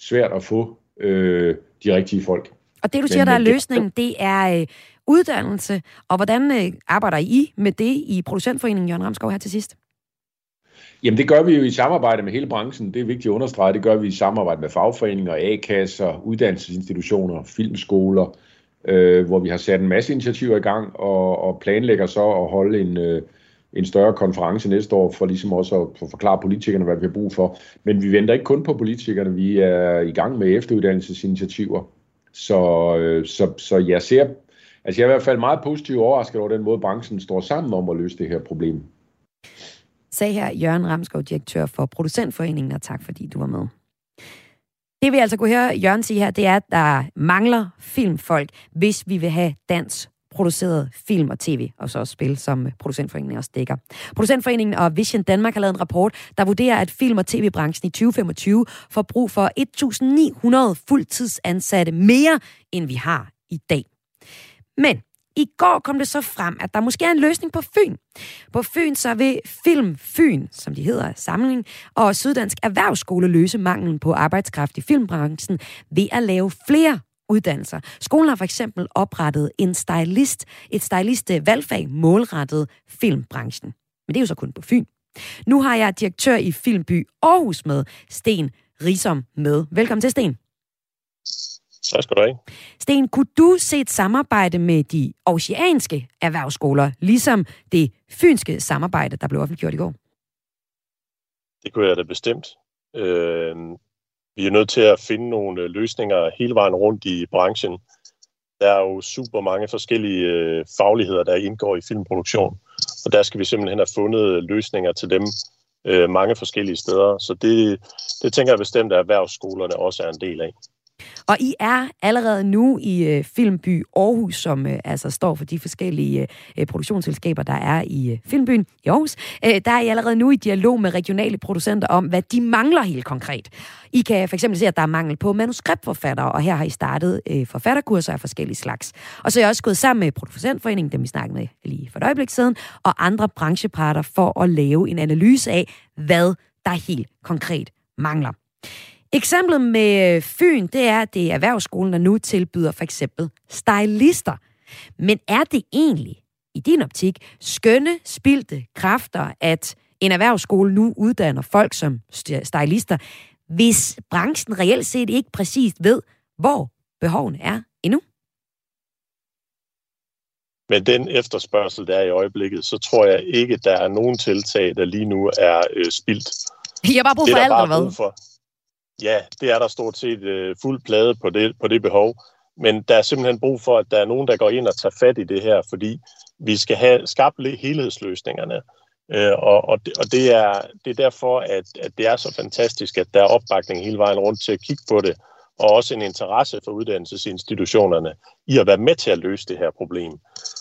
svært at få øh, de rigtige folk. Og det, du siger, men, der er løsningen, det er øh, uddannelse. Og hvordan øh, arbejder I med det i Producentforeningen, Jørgen Ramskov, her til sidst? Jamen det gør vi jo i samarbejde med hele branchen. Det er vigtigt at understrege. Det gør vi i samarbejde med fagforeninger, A-kasser, uddannelsesinstitutioner, filmskoler, øh, hvor vi har sat en masse initiativer i gang og, og planlægger så at holde en, øh, en større konference næste år for ligesom også at forklare politikerne, hvad vi har brug for. Men vi venter ikke kun på politikerne. Vi er i gang med efteruddannelsesinitiativer. Så, øh, så, så jeg ser, altså jeg er i hvert fald meget positivt overrasket over den måde, branchen står sammen om at løse det her problem Sag her Jørgen Ramskov, direktør for Producentforeningen, og tak fordi du var med. Det vi altså kunne høre Jørgen sige her, det er, at der mangler filmfolk, hvis vi vil have dansk produceret film og tv, og så også spil, som Producentforeningen også dækker. Producentforeningen og Vision Danmark har lavet en rapport, der vurderer, at film- og tv-branchen i 2025 får brug for 1.900 fuldtidsansatte mere, end vi har i dag. Men i går kom det så frem, at der måske er en løsning på Fyn. På Fyn så vil Film Fyn, som de hedder samling, og Syddansk Erhvervsskole løse manglen på arbejdskraft i filmbranchen ved at lave flere uddannelser. Skolen har for eksempel oprettet en stylist, et stylist valgfag målrettet filmbranchen. Men det er jo så kun på Fyn. Nu har jeg direktør i Filmby Aarhus med, Sten Risom med. Velkommen til, Sten. Tak skal du have. Sten, kunne du se et samarbejde med de oceanske erhvervsskoler, ligesom det fynske samarbejde, der blev offentliggjort i går? Det kunne jeg da bestemt. Øh, vi er nødt til at finde nogle øh, løsninger hele vejen rundt i branchen. Der er jo super mange forskellige øh, fagligheder, der indgår i filmproduktion, og der skal vi simpelthen have fundet øh, løsninger til dem mange forskellige steder. Så det, det tænker jeg bestemt, at erhvervsskolerne også er en del af. Og I er allerede nu i øh, Filmby Aarhus, som øh, altså står for de forskellige øh, produktionsselskaber, der er i øh, Filmbyen i Aarhus. Øh, der er I allerede nu i dialog med regionale producenter om, hvad de mangler helt konkret. I kan for eksempel se, at der er mangel på manuskriptforfattere, og her har I startet øh, forfatterkurser af forskellige slags. Og så er jeg også gået sammen med Producentforeningen, dem vi snakkede med lige for et øjeblik siden, og andre brancheparter for at lave en analyse af, hvad der helt konkret mangler. Eksemplet med øh, Fyn, det er, at det er erhvervsskolen, der nu tilbyder for eksempel stylister. Men er det egentlig, i din optik, skønne, spildte kræfter, at en erhvervsskole nu uddanner folk som stylister, hvis branchen reelt set ikke præcist ved, hvor behovene er endnu? Med den efterspørgsel, der er i øjeblikket, så tror jeg ikke, der er nogen tiltag, der lige nu er øh, spildt. Jeg har bare brug for alt, eller hvad? For, Ja, det er der stort set øh, fuld plade på det, på det behov. Men der er simpelthen brug for, at der er nogen, der går ind og tager fat i det her, fordi vi skal have skabt helhedsløsningerne. Øh, og og, det, og det, er, det er derfor, at, at det er så fantastisk, at der er opbakning hele vejen rundt til at kigge på det, og også en interesse for uddannelsesinstitutionerne i at være med til at løse det her problem.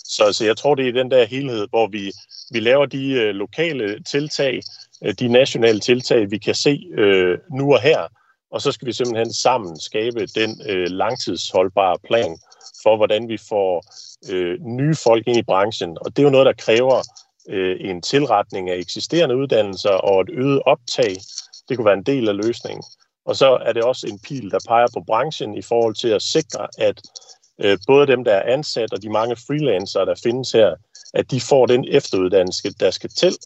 Så, så jeg tror, det er den der helhed, hvor vi, vi laver de øh, lokale tiltag, øh, de nationale tiltag, vi kan se øh, nu og her, og så skal vi simpelthen sammen skabe den øh, langtidsholdbare plan for, hvordan vi får øh, nye folk ind i branchen. Og det er jo noget, der kræver øh, en tilretning af eksisterende uddannelser og et øget optag. Det kunne være en del af løsningen. Og så er det også en pil, der peger på branchen i forhold til at sikre, at øh, både dem, der er ansat og de mange freelancere, der findes her, at de får den efteruddannelse, der skal til,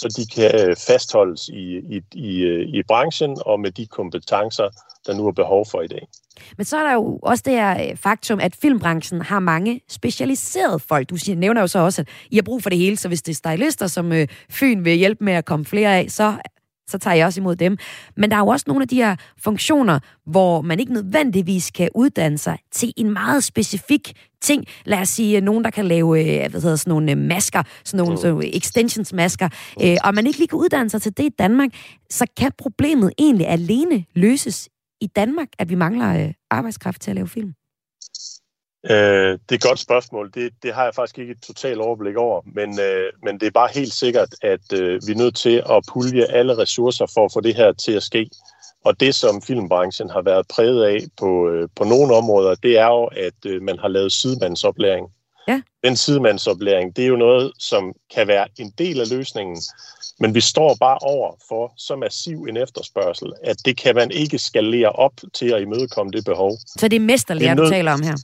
så de kan øh, fastholdes i, i, i, øh, i branchen og med de kompetencer, der nu er behov for i dag. Men så er der jo også det her øh, faktum, at filmbranchen har mange specialiserede folk. Du nævner jo så også, at I har brug for det hele, så hvis det er stylister, som Fyn vil hjælpe med at komme flere af, så så tager jeg også imod dem. Men der er jo også nogle af de her funktioner, hvor man ikke nødvendigvis kan uddanne sig til en meget specifik ting. Lad os sige, nogen, der kan lave øh, hvad hedder, sådan nogle øh, masker, sådan nogle så extensions-masker, øh, og man ikke lige kan uddanne sig til det i Danmark, så kan problemet egentlig alene løses i Danmark, at vi mangler arbejdskraft til at lave film. Øh, det er et godt spørgsmål. Det, det har jeg faktisk ikke et totalt overblik over, men, øh, men det er bare helt sikkert, at øh, vi er nødt til at pulje alle ressourcer for at få det her til at ske. Og det, som filmbranchen har været præget af på, øh, på nogle områder, det er jo, at øh, man har lavet sidemandsoplæring. Ja. Den sidemandsoplæring, det er jo noget, som kan være en del af løsningen, men vi står bare over for så massiv en efterspørgsel, at det kan man ikke skalere op til at imødekomme det behov. Så det er mesterlærer, du taler om her?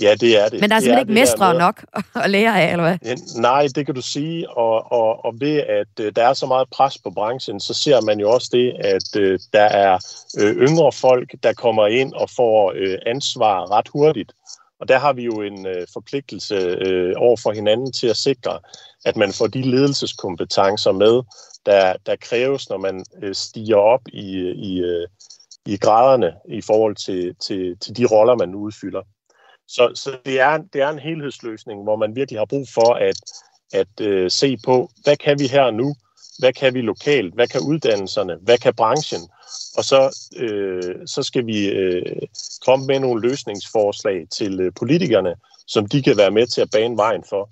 Ja, det er det. Men der er simpelthen ikke mestre nok at lære af, eller hvad? Nej, det kan du sige. Og, og, og ved at uh, der er så meget pres på branchen, så ser man jo også det, at uh, der er uh, yngre folk, der kommer ind og får ansvar ret hurtigt. Og der har vi jo en forpligtelse uh, over for hinanden til at sikre, at man får de ledelseskompetencer med, der, der kræves, når man stiger op i, i, i graderne i forhold til, til, til de roller, man udfylder. Så, så det, er, det er en helhedsløsning, hvor man virkelig har brug for at, at øh, se på, hvad kan vi her og nu? Hvad kan vi lokalt? Hvad kan uddannelserne? Hvad kan branchen? Og så, øh, så skal vi øh, komme med nogle løsningsforslag til øh, politikerne, som de kan være med til at bane vejen for.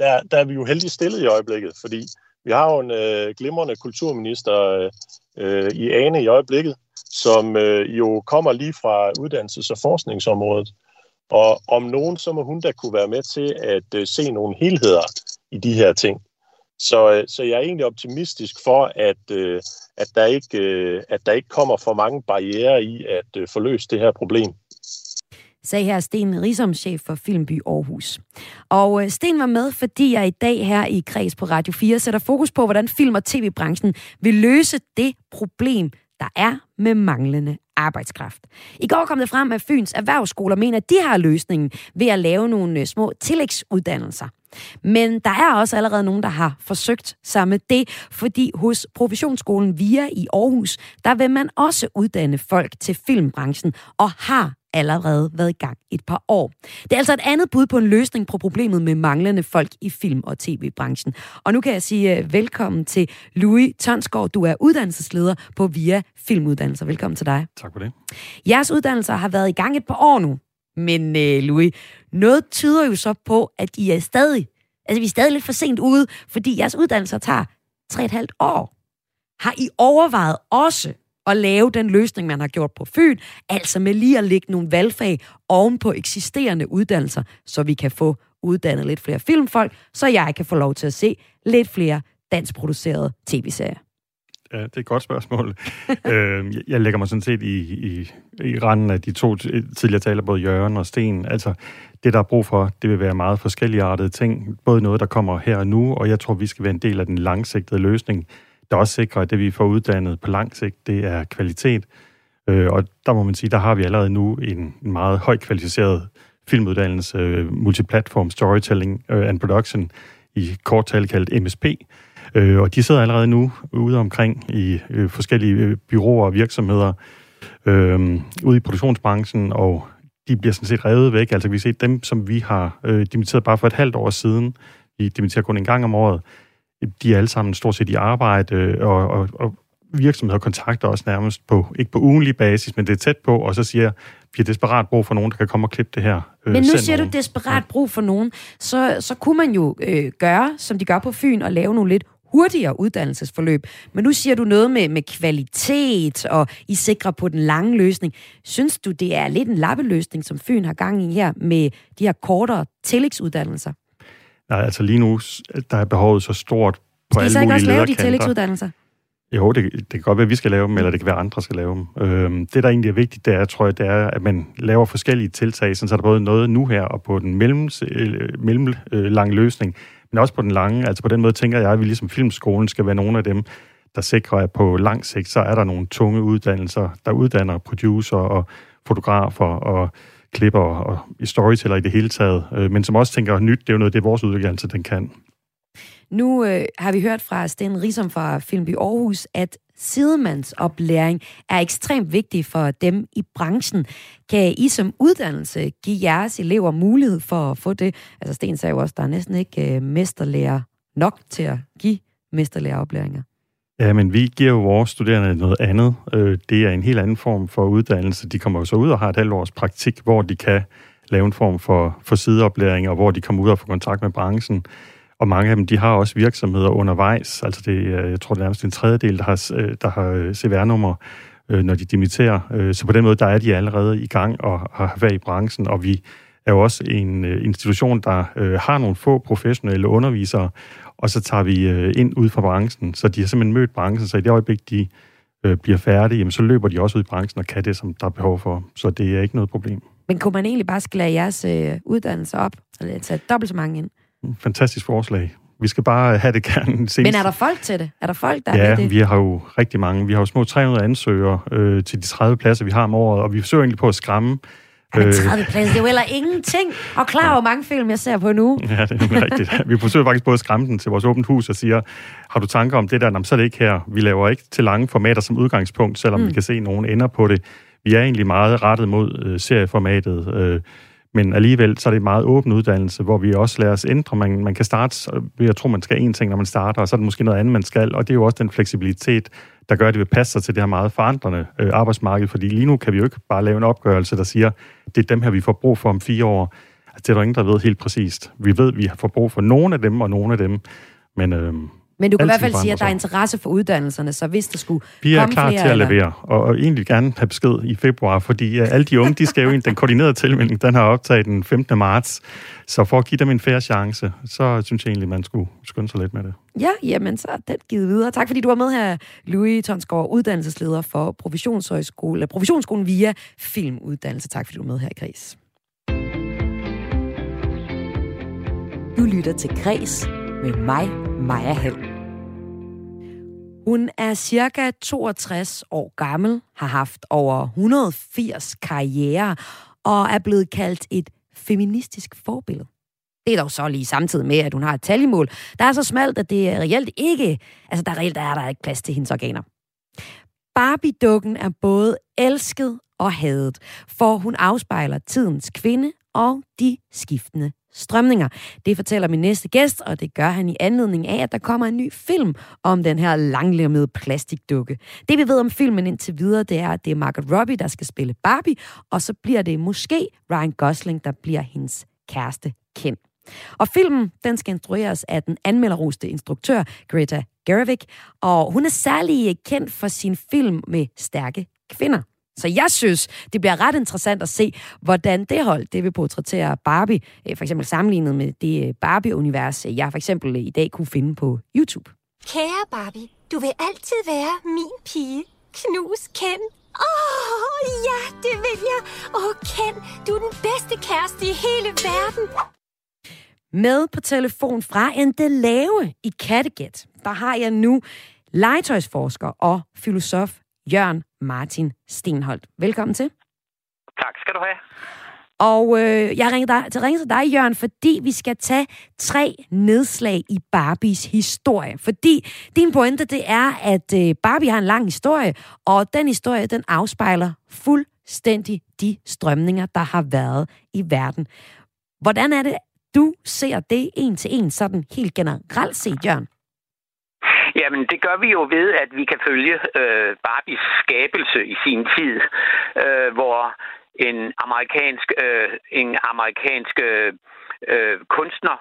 Der, der er vi jo heldig stillet i øjeblikket, fordi vi har jo en øh, glimrende kulturminister øh, øh, i Ane i øjeblikket, som øh, jo kommer lige fra uddannelses- og forskningsområdet. Og om nogen, så må hun da kunne være med til at øh, se nogle helheder i de her ting. Så, øh, så jeg er egentlig optimistisk for, at, øh, at, der ikke, øh, at der ikke kommer for mange barriere i at øh, få løst det her problem sagde her Sten Risom, chef for Filmby Aarhus. Og øh, Sten var med, fordi jeg i dag her i Kreds på Radio 4 sætter fokus på, hvordan film- og tv-branchen vil løse det problem, der er med manglende arbejdskraft. I går kom det frem, at Fyns erhvervsskoler mener, at de har løsningen ved at lave nogle øh, små tillægsuddannelser. Men der er også allerede nogen, der har forsøgt sig med det, fordi hos Professionsskolen VIA i Aarhus, der vil man også uddanne folk til filmbranchen og har allerede været i gang et par år. Det er altså et andet bud på en løsning på problemet med manglende folk i film- og tv-branchen. Og nu kan jeg sige uh, velkommen til Louis Tonsgaard. Du er uddannelsesleder på VIA Filmuddannelser. Velkommen til dig. Tak for det. Jeres uddannelser har været i gang et par år nu. Men uh, Louis, noget tyder jo så på, at I er stadig, altså vi er stadig lidt for sent ude, fordi jeres uddannelser tager tre et halvt år. Har I overvejet også at lave den løsning, man har gjort på Fyn, altså med lige at lægge nogle valgfag oven på eksisterende uddannelser, så vi kan få uddannet lidt flere filmfolk, så jeg kan få lov til at se lidt flere danskproducerede tv-serier. Ja, det er et godt spørgsmål. øh, jeg lægger mig sådan set i, i, i randen af de to tidligere taler, både Jørgen og Sten. Altså, det, der er brug for, det vil være meget forskellige artede ting. Både noget, der kommer her og nu, og jeg tror, vi skal være en del af den langsigtede løsning der også sikrer, at det, vi får uddannet på lang sigt, det er kvalitet. Øh, og der må man sige, der har vi allerede nu en, en meget højt kvalificeret filmuddannelse, øh, Multiplatform Storytelling øh, and Production, i kort tal kaldt MSP. Øh, og de sidder allerede nu ude omkring i øh, forskellige byråer og virksomheder uh, ude i produktionsbranchen, og de bliver sådan set revet væk. Altså vi ser dem, som vi har øh, dimitteret bare for et halvt år siden, vi dimitterer kun en gang om året, de er alle sammen stort set i arbejde, øh, og, og, og virksomheder kontakter os nærmest på, ikke på ugenlig basis, men det er tæt på, og så siger, vi har desperat brug for nogen, der kan komme og klippe det her. Øh, men nu siger nogen. du desperat brug for nogen, så, så kunne man jo øh, gøre, som de gør på Fyn, og lave nogle lidt hurtigere uddannelsesforløb. Men nu siger du noget med, med kvalitet, og I sikrer på den lange løsning. Synes du, det er lidt en lappeløsning, som Fyn har gang i her, med de her kortere tillægsuddannelser? Nej, altså lige nu, der er behovet så stort på alle mulige lederkanter. Skal I så ikke også lave de tillægsuddannelser? Jo, det, det kan godt være, at vi skal lave dem, eller det kan være, at andre skal lave dem. Øhm, det, der egentlig er vigtigt, det er, tror jeg, det er, at man laver forskellige tiltag, så der er både noget nu her, og på den mellem, øh, mellemlange øh, løsning, men også på den lange. Altså på den måde tænker jeg, at vi ligesom Filmskolen skal være nogle af dem, der sikrer, at på lang sigt, så er der nogle tunge uddannelser, der uddanner producer og fotografer og klipper og i storyteller i det hele taget, øh, men som også tænker nyt, det er jo noget, det vores uddannelse, den kan. Nu øh, har vi hørt fra Sten Risom fra Filmby Aarhus, at sidemandsoplæring er ekstremt vigtig for dem i branchen. Kan I som uddannelse give jeres elever mulighed for at få det? Altså Sten sagde jo også, at der er næsten ikke øh, mesterlærer nok til at give mesterlæreroplæringer. Ja, men vi giver jo vores studerende noget andet. Øh, det er en helt anden form for uddannelse. De kommer jo så ud og har et halvt års praktik, hvor de kan lave en form for, for sideoplæring, og hvor de kommer ud og får kontakt med branchen. Og mange af dem, de har også virksomheder undervejs. Altså det, jeg tror, det er nærmest en tredjedel, der har, øh, der har øh, CVR-nummer, når de dimitterer. Så på den måde, der er de allerede i gang og har været i branchen, og vi er jo også en institution, der har nogle få professionelle undervisere, og så tager vi øh, ind ud fra branchen. Så de har simpelthen mødt branchen, så i det øjeblik, de øh, bliver færdige, jamen, så løber de også ud i branchen og kan det, som der er behov for. Så det er ikke noget problem. Men kunne man egentlig bare sklære jeres øh, uddannelse op, og tage dobbelt så mange ind? Fantastisk forslag. Vi skal bare have det gerne senest. Men er der folk til det? Er der folk, der ja, er det? vi har jo rigtig mange. Vi har jo små 300 ansøgere øh, til de 30 pladser, vi har om året, og vi forsøger egentlig på at skræmme men 30 pladser, det er jo heller ingenting. Og klar hvor mange film, jeg ser på nu. Ja, det er rigtigt. Vi forsøger faktisk både at skræmme den til vores åbent hus og siger, har du tanker om det der? Jamen, så er det ikke her. Vi laver ikke til lange formater som udgangspunkt, selvom mm. vi kan se, at nogen ender på det. Vi er egentlig meget rettet mod øh, serieformatet, øh, men alligevel så er det en meget åben uddannelse, hvor vi også lærer os ændre. Man, man kan starte ved at tro, man skal en ting, når man starter, og så er det måske noget andet, man skal. Og det er jo også den fleksibilitet, der gør, at det vil passe sig til det her meget forandrende øh, arbejdsmarked. Fordi lige nu kan vi jo ikke bare lave en opgørelse, der siger, det er dem her, vi får brug for om fire år. Altså, det er der ingen, der ved helt præcist. Vi ved, at vi får brug for nogle af dem og nogle af dem. Men øh, men du kan i hvert fald sige, at der er interesse for uddannelserne, så hvis der skulle Vi er komme klar flere, til at levere, og, og egentlig gerne have besked i februar, fordi uh, alle de unge, de skal jo ind. Den koordinerede tilmelding, den har optaget den 15. marts. Så for at give dem en færre chance, så synes jeg egentlig, man skulle skynde sig lidt med det. Ja, jamen så er den givet videre. Tak fordi du var med her, Louis Tonsgaard, uddannelsesleder for Professionshøjskole, Professionsskolen via Filmuddannelse. Tak fordi du var med her i Græs. Du lytter til Græs med mig, Maja Hall. Hun er cirka 62 år gammel, har haft over 180 karriere og er blevet kaldt et feministisk forbillede. Det er dog så lige samtidig med, at hun har et taljemål, der er så smalt, at det reelt ikke, altså der reelt er der ikke plads til hendes organer. Barbie-dukken er både elsket og hadet, for hun afspejler tidens kvinde og de skiftende strømninger. Det fortæller min næste gæst, og det gør han i anledning af, at der kommer en ny film om den her langlemmede plastikdukke. Det vi ved om filmen indtil videre, det er, at det er Margot Robbie, der skal spille Barbie, og så bliver det måske Ryan Gosling, der bliver hendes kæreste Ken. Og filmen, den skal instrueres af den anmelderoste instruktør Greta Gerwig, og hun er særlig kendt for sin film med stærke kvinder. Så jeg synes, det bliver ret interessant at se, hvordan det hold, det vil portrættere Barbie, øh, for eksempel sammenlignet med det øh, Barbie-univers, øh, jeg for eksempel i dag kunne finde på YouTube. Kære Barbie, du vil altid være min pige. Knus Ken. Åh, oh, ja, det vil jeg. Åh, oh, Ken, du er den bedste kæreste i hele verden. Med på telefon fra Endelave i Kattegat, der har jeg nu legetøjsforsker og filosof Jørgen Martin Stenholdt. Velkommen til. Tak skal du have. Og øh, jeg ringer dig, til ringe til dig, Jørgen, fordi vi skal tage tre nedslag i Barbies historie. Fordi din pointe, det er, at øh, Barbie har en lang historie, og den historie, den afspejler fuldstændig de strømninger, der har været i verden. Hvordan er det, du ser det en til en, sådan helt generelt set, Jørgen? Jamen, det gør vi jo ved, at vi kan følge øh, Barbies skabelse i sin tid, øh, hvor en amerikansk, øh, en amerikansk øh, øh, kunstner,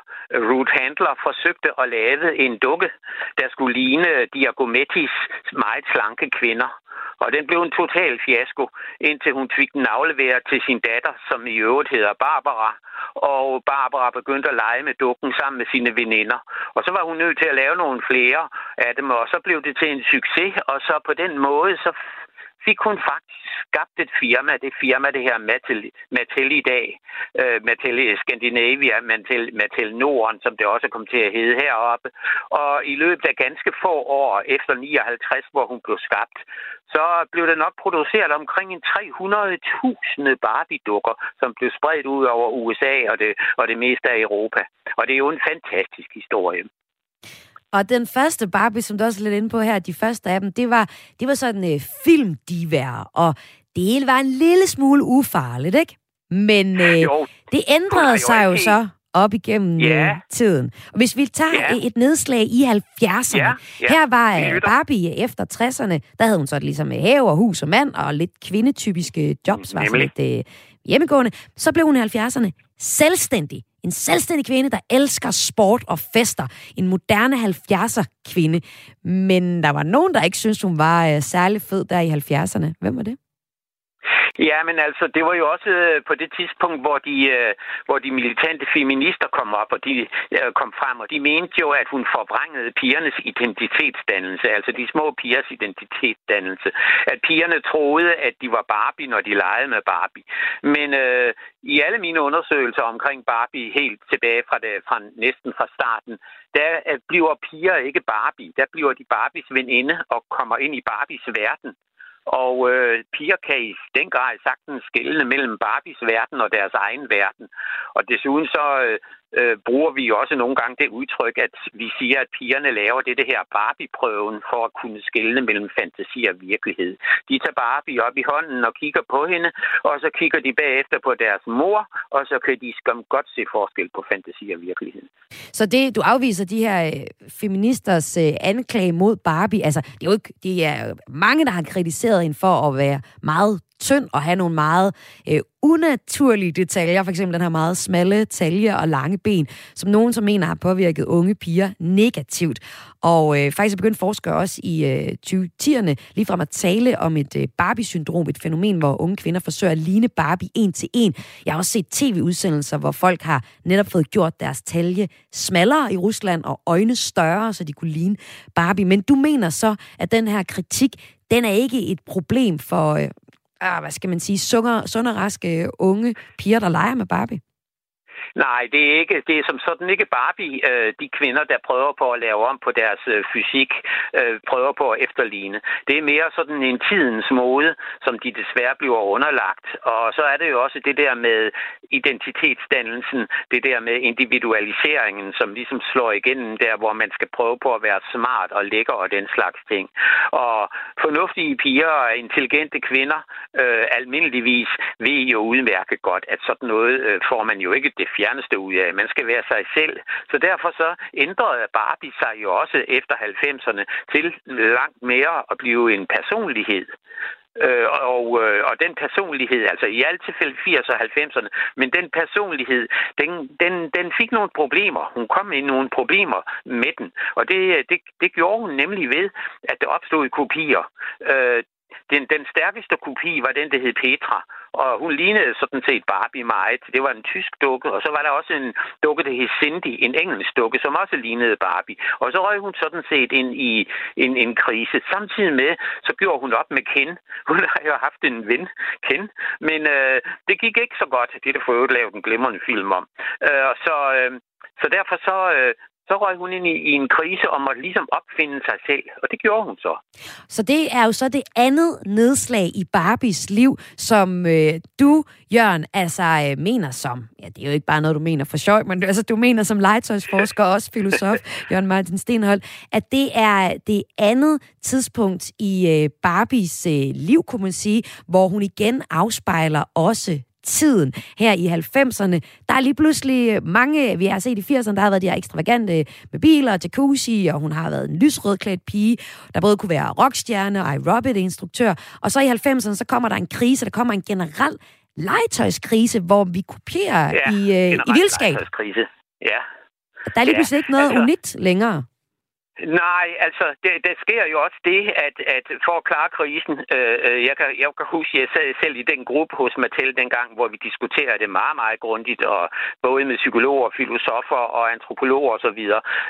Ruth Handler, forsøgte at lave en dukke, der skulle ligne Diagomettis meget slanke kvinder. Og den blev en total fiasko, indtil hun fik den afleveret til sin datter, som i øvrigt hedder Barbara. Og Barbara begyndte at lege med dukken sammen med sine veninder. Og så var hun nødt til at lave nogle flere af dem, og så blev det til en succes. Og så på den måde, så fik hun faktisk skabt et firma, det firma, det her Mattel, Mattel i dag, øh, Mattel Scandinavia, Mattel, Mattel Norden, som det også kom til at hedde heroppe. Og i løbet af ganske få år efter 59, hvor hun blev skabt, så blev der nok produceret omkring en 300.000 Barbie-dukker, som blev spredt ud over USA og det, og det meste af Europa. Og det er jo en fantastisk historie. Og den første Barbie, som du også er lidt inde på her, de første af dem, det var, det var sådan øh, filmdivær, og det hele var en lille smule ufarligt, ikke? Men øh, Jo. det ændrede jo sig jo så op igennem Ja. øh, tiden. Og hvis vi tager Ja. et nedslag i 70'erne, Ja, ja, her var øh. Barbie efter 60'erne, der havde hun så ligesom øh, have og hus og mand, og lidt kvindetypiske jobs, var så Nemlig. lidt øh, hjemmegående. Så blev hun i 70'erne selvstændig. En selvstændig kvinde, der elsker sport og fester. En moderne 70'er kvinde. Men der var nogen, der ikke syntes, hun var øh, særlig fed der i 70'erne. Hvem var det? Ja, men altså, det var jo også øh, på det tidspunkt, hvor de, øh, hvor de militante feminister kom op, og de øh, kom frem, og de mente jo, at hun forvrængede pigernes identitetsdannelse, altså de små pigers identitetsdannelse. At pigerne troede, at de var Barbie, når de legede med Barbie. Men øh, i alle mine undersøgelser omkring Barbie, helt tilbage fra, det, fra næsten fra starten, der øh, bliver piger ikke Barbie. Der bliver de Barbies veninde og kommer ind i Barbies verden. Og øh, piger kan i den grad sagtens skille mellem Barbies verden og deres egen verden. Og desuden så øh, øh, bruger vi også nogle gange det udtryk, at vi siger, at pigerne laver det, det her Barbie-prøven for at kunne skille mellem fantasi og virkelighed. De tager Barbie op i hånden og kigger på hende, og så kigger de bagefter på deres mor, og så kan de skam godt se forskel på fantasi og virkelighed. Så det, du afviser de her øh, feministers øh, anklage mod Barbie. Altså, det er jo ikke, de er mange, der har kritiseret hende for at være meget tynd og have nogle meget øh, unaturlige detaljer. For eksempel den her meget smalle talje og lange ben, som nogen som mener har påvirket unge piger negativt. Og øh, faktisk er begyndt forskere også i øh, 2010'erne ligefrem at tale om et øh, Barbie-syndrom, et fænomen, hvor unge kvinder forsøger at ligne Barbie en til en. Jeg har også set tv-udsendelser, hvor folk har netop fået gjort deres talje smallere i Rusland og øjne større, så de kunne ligne Barbie. Men du mener så, at den her kritik, den er ikke et problem for, øh, ah, hvad skal man sige, sunde, sunde og raske unge piger, der leger med Barbie? Nej, det er ikke. Det er som sådan ikke Barbie, øh, de kvinder, der prøver på at lave om på deres øh, fysik, øh, prøver på at efterligne. Det er mere sådan en tidens mode, som de desværre bliver underlagt. Og så er det jo også det der med identitetsdannelsen, det der med individualiseringen, som ligesom slår igennem der, hvor man skal prøve på at være smart og lækker og den slags ting. Og fornuftige piger og intelligente kvinder, øh, almindeligvis, ved jo udmærket godt, at sådan noget øh, får man jo ikke det fjerneste ud af. Man skal være sig selv. Så derfor så ændrede Barbie sig jo også efter 90'erne til langt mere at blive en personlighed. Øh, og, øh, og den personlighed, altså i alt tilfælde 80'erne og 90'erne, men den personlighed, den, den, den fik nogle problemer. Hun kom i nogle problemer med den. Og det, det, det gjorde hun nemlig ved, at der opstod kopier. Øh, den, den stærkeste kopi var den, der hed Petra. Og hun lignede sådan set Barbie meget. Det var en tysk dukke. Og så var der også en dukke, der hed Cindy, en engelsk dukke, som også lignede Barbie. Og så røg hun sådan set ind i en, en krise. Samtidig med, så gjorde hun op med Ken. Hun har jo haft en ven, Ken. Men øh, det gik ikke så godt. Det er der for øvrigt lavet en glimrende film om. Øh, så, øh, så derfor så, øh, så røg hun ind i, i en krise og måtte ligesom opfinde sig selv. Og det gjorde hun så. Så det er jo så det andet nedslag i Barbies liv, som øh, du, Jørgen, altså øh, mener som, ja, det er jo ikke bare noget, du mener for sjov, men altså, du mener som legetøjsforsker og også filosof, Jørgen Martin Stenhold, at det er det andet tidspunkt i øh, Barbies øh, liv, kunne man sige, hvor hun igen afspejler også tiden her i 90'erne. Der er lige pludselig mange, vi har set i 80'erne, der har været de her ekstravagante med biler og jacuzzi, og hun har været en lysrødklædt pige, der både kunne være rockstjerne og aerobic-instruktør. Og så i 90'erne, så kommer der en krise, der kommer en generel legetøjskrise, hvor vi kopierer Ja, i, øh, i vildskab. Ja. Der er lige pludselig ikke noget altså- unikt længere. Nej, altså, det, der sker jo også det, at, at for at klare krisen, øh, øh jeg, kan, jeg kan huske, at jeg sad selv i den gruppe hos Mattel dengang, hvor vi diskuterede det meget, meget grundigt, og både med psykologer, filosofer og antropologer osv.,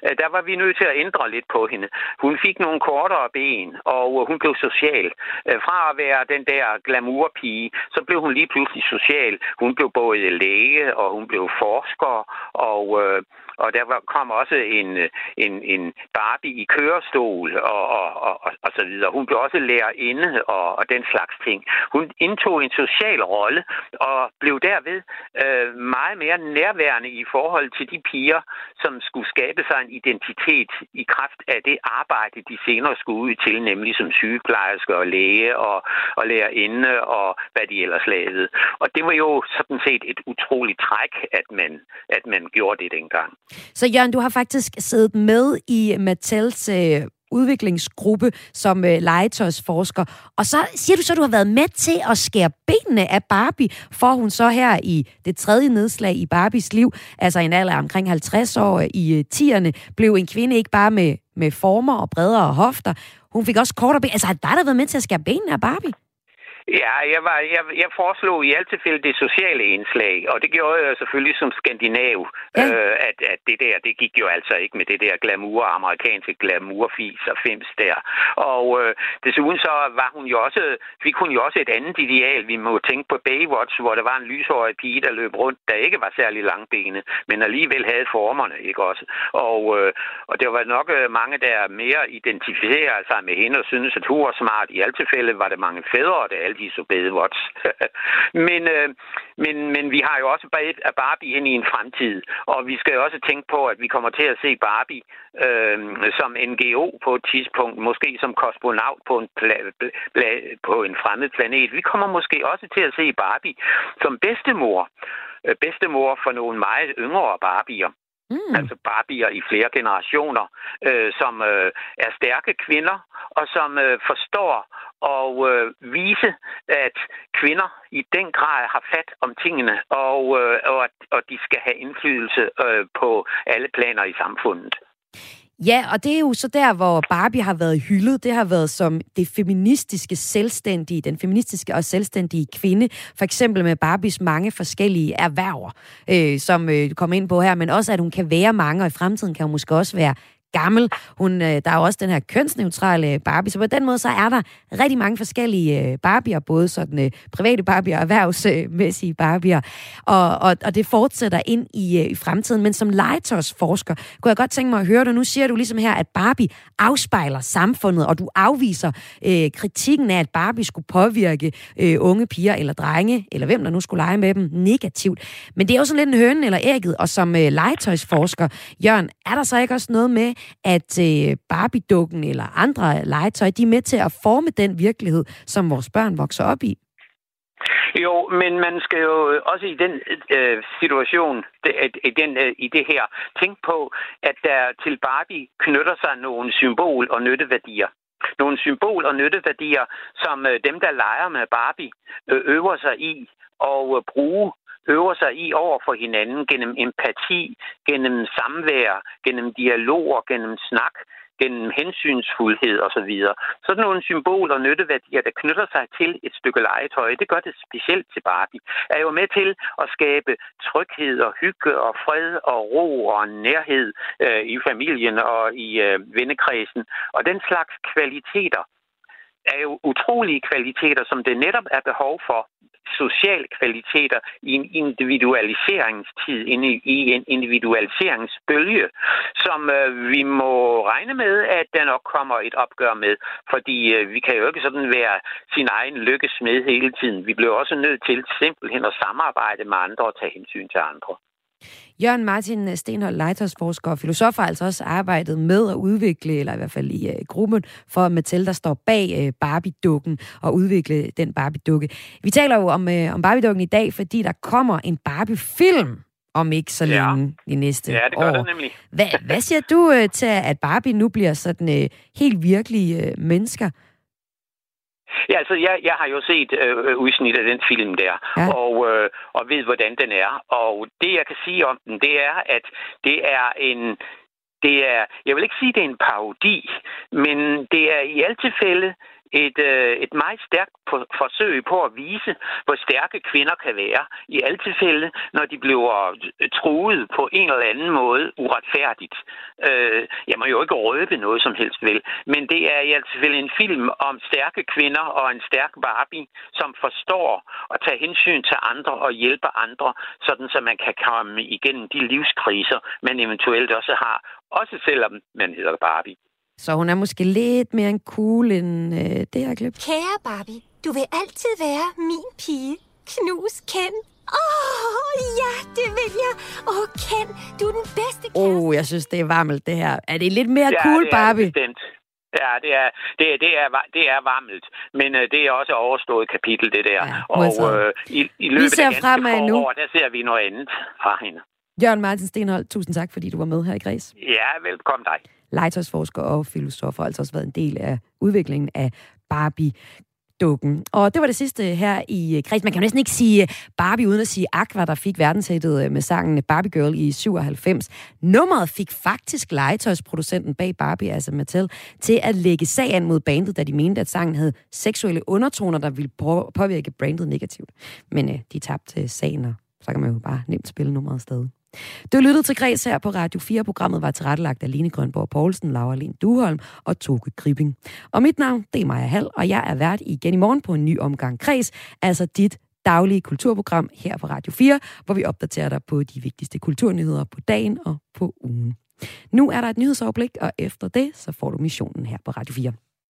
øh, der var vi nødt til at ændre lidt på hende. Hun fik nogle kortere ben, og øh, hun blev social. Øh, fra at være den der glamourpige, så blev hun lige pludselig social. Hun blev både læge, og hun blev forsker, og... Øh, og der var, kom også en, en, en Barbie i kørestol, og, og, og, og så videre. Hun blev også lærerinde og, og den slags ting. Hun indtog en social rolle og blev derved øh, meget mere nærværende i forhold til de piger, som skulle skabe sig en identitet i kraft af det arbejde, de senere skulle ud til, nemlig som sygeplejerske og læge og, og lærerinde og hvad de ellers lavede. Og det var jo sådan set et utroligt træk, at man, at man gjorde det dengang. Så Jørgen, du har faktisk siddet med i Mattels øh, udviklingsgruppe som øh, legetøjsforsker. Og så siger du så, at du har været med til at skære benene af Barbie, for hun så her i det tredje nedslag i Barbies liv, altså en alder omkring 50 år øh, i øh, 10'erne, blev en kvinde ikke bare med, med former og bredere hofter, hun fik også kortere ben. Altså har dig der været med til at skære benene af Barbie? Ja, jeg, var, jeg, jeg foreslog i alt tilfælde det sociale indslag, og det gjorde jeg selvfølgelig som skandinav, ja. øh, at, at det der, det gik jo altså ikke med det der glamour, amerikanske glamourfis og fims der. Og øh, desuden så var hun jo også, fik hun jo også et andet ideal. Vi må tænke på Baywatch, hvor der var en lyshårig pige, der løb rundt, der ikke var særlig langbene, men alligevel havde formerne, ikke også? Og, øh, og det var nok øh, mange, der mere identificerer sig med hende og synes, at hun var smart. I alt tilfælde var det mange fædre, der de så Baywatch. men, øh, men, men vi har jo også Barbie ind i en fremtid, og vi skal jo også tænke på, at vi kommer til at se Barbie øh, som NGO på et tidspunkt, måske som kosmonaut på en, pla- pla- på en fremmed planet. Vi kommer måske også til at se Barbie som bedstemor. Øh, bedstemor for nogle meget yngre Barbier. Mm. Altså barbier i flere generationer, øh, som øh, er stærke kvinder, og som øh, forstår og øh, vise, at kvinder i den grad har fat om tingene, og, øh, og, og de skal have indflydelse øh, på alle planer i samfundet. Ja, og det er jo så der, hvor Barbie har været hyldet. Det har været som det feministiske selvstændige, den feministiske og selvstændige kvinde. For eksempel med Barbies mange forskellige erhverver, øh, som øh, kommer ind på her, men også at hun kan være mange, og i fremtiden kan hun måske også være gammel. Hun, øh, der er jo også den her kønsneutrale Barbie, så på den måde så er der rigtig mange forskellige øh, Barbier, både sådan øh, private Barbier og erhvervsmæssige Barbier, og, og, og det fortsætter ind i, øh, i fremtiden. Men som legetøjsforsker kunne jeg godt tænke mig at høre dig. Nu siger du ligesom her, at Barbie afspejler samfundet, og du afviser øh, kritikken af, at Barbie skulle påvirke øh, unge piger eller drenge, eller hvem der nu skulle lege med dem, negativt. Men det er jo sådan lidt en høne eller ægget, og som øh, legetøjsforsker, Jørgen, er der så ikke også noget med, at øh, Barbie-dukken eller andre legetøj, de er med til at forme den virkelighed, som vores børn vokser op i? Jo, men man skal jo øh, også i den øh, situation, det, øh, i, den, øh, i det her, tænke på, at der til Barbie knytter sig nogle symbol- og nytteværdier. Nogle symbol- og nytteværdier, som øh, dem, der leger med Barbie, øh, øver sig i og øh, bruge øver sig i over for hinanden gennem empati, gennem samvær, gennem dialoger, gennem snak, gennem hensynsfuldhed osv. Sådan nogle symboler og nytteværdier, der knytter sig til et stykke legetøj, det gør det specielt til Barbie, er jo med til at skabe tryghed og hygge og fred og ro og nærhed øh, i familien og i øh, vennekredsen. Og den slags kvaliteter er jo utrolige kvaliteter, som det netop er behov for sociale kvaliteter i en individualiseringstid, i en individualiseringsbølge, som øh, vi må regne med, at der nok kommer et opgør med, fordi øh, vi kan jo ikke sådan være sin egen lykkesmed hele tiden. Vi bliver også nødt til simpelthen at samarbejde med andre og tage hensyn til andre. Jørgen Martin Stenhold, legetøjsforsker og filosof, har altså også arbejdet med at udvikle, eller i hvert fald i uh, gruppen for Mattel, der står bag uh, Barbie-dukken og udvikle den Barbie-dukke. Vi taler jo om, uh, om Barbie-dukken i dag, fordi der kommer en Barbie-film om ikke så længe ja. i næste Ja, det gør år. det nemlig. Hvad, hvad siger du uh, til, at Barbie nu bliver sådan uh, helt virkelige uh, mennesker? Ja, altså, jeg, jeg har jo set øh, udsnit af den film der, ja. og, øh, og ved, hvordan den er. Og det, jeg kan sige om den, det er, at det er en... Det er, jeg vil ikke sige, det er en parodi, men det er i alt tilfælde et, øh, et meget stærkt forsøg på at vise, hvor stærke kvinder kan være i alle tilfælde, når de bliver truet på en eller anden måde uretfærdigt. Øh, jeg må jo ikke røbe noget som helst vel, men det er i alt tilfælde en film om stærke kvinder og en stærk Barbie, som forstår at tage hensyn til andre og hjælpe andre, sådan så man kan komme igennem de livskriser, man eventuelt også har, også selvom man hedder Barbie. Så hun er måske lidt mere en cool end øh, det her klip. Kære Barbie, du vil altid være min pige. Knus Ken. Åh, oh, ja, det vil jeg. Åh, oh, Ken, du er den bedste kæreste. Oh, jeg synes, det er varmelt, det her. Er det lidt mere Ja, cool, det er Barbie? bestemt. Ja, det er, det, er- det, er, det er varmt, men øh, det er også overstået kapitel, det der. Ja, og øh, i, i løbet ser af ganske få nu. år, der ser vi noget andet fra hende. Jørgen Martin Stenhold, tusind tak, fordi du var med her i Græs. Ja, velkommen dig legetøjsforsker og filosof, og altså også været en del af udviklingen af Barbie dukken. Og det var det sidste her i øh, Kreds. Man kan jo næsten ikke sige øh, Barbie uden at sige Aqua, der fik verdenshættet øh, med sangen Barbie Girl i 97. Nummeret fik faktisk legetøjsproducenten bag Barbie, altså Mattel, til at lægge sag an mod bandet, da de mente, at sangen havde seksuelle undertoner, der ville påvirke brandet negativt. Men øh, de tabte sagen, og så kan man jo bare nemt spille nummeret stadig. Du lyttede til Græs her på Radio 4. Programmet var tilrettelagt af Line Grønborg Poulsen, Laura Lind Duholm og Toke Gripping. Og mit navn, det er Maja Hall, og jeg er vært igen i morgen på en ny omgang Græs, altså dit daglige kulturprogram her på Radio 4, hvor vi opdaterer dig på de vigtigste kulturnyheder på dagen og på ugen. Nu er der et nyhedsoverblik, og efter det, så får du missionen her på Radio 4.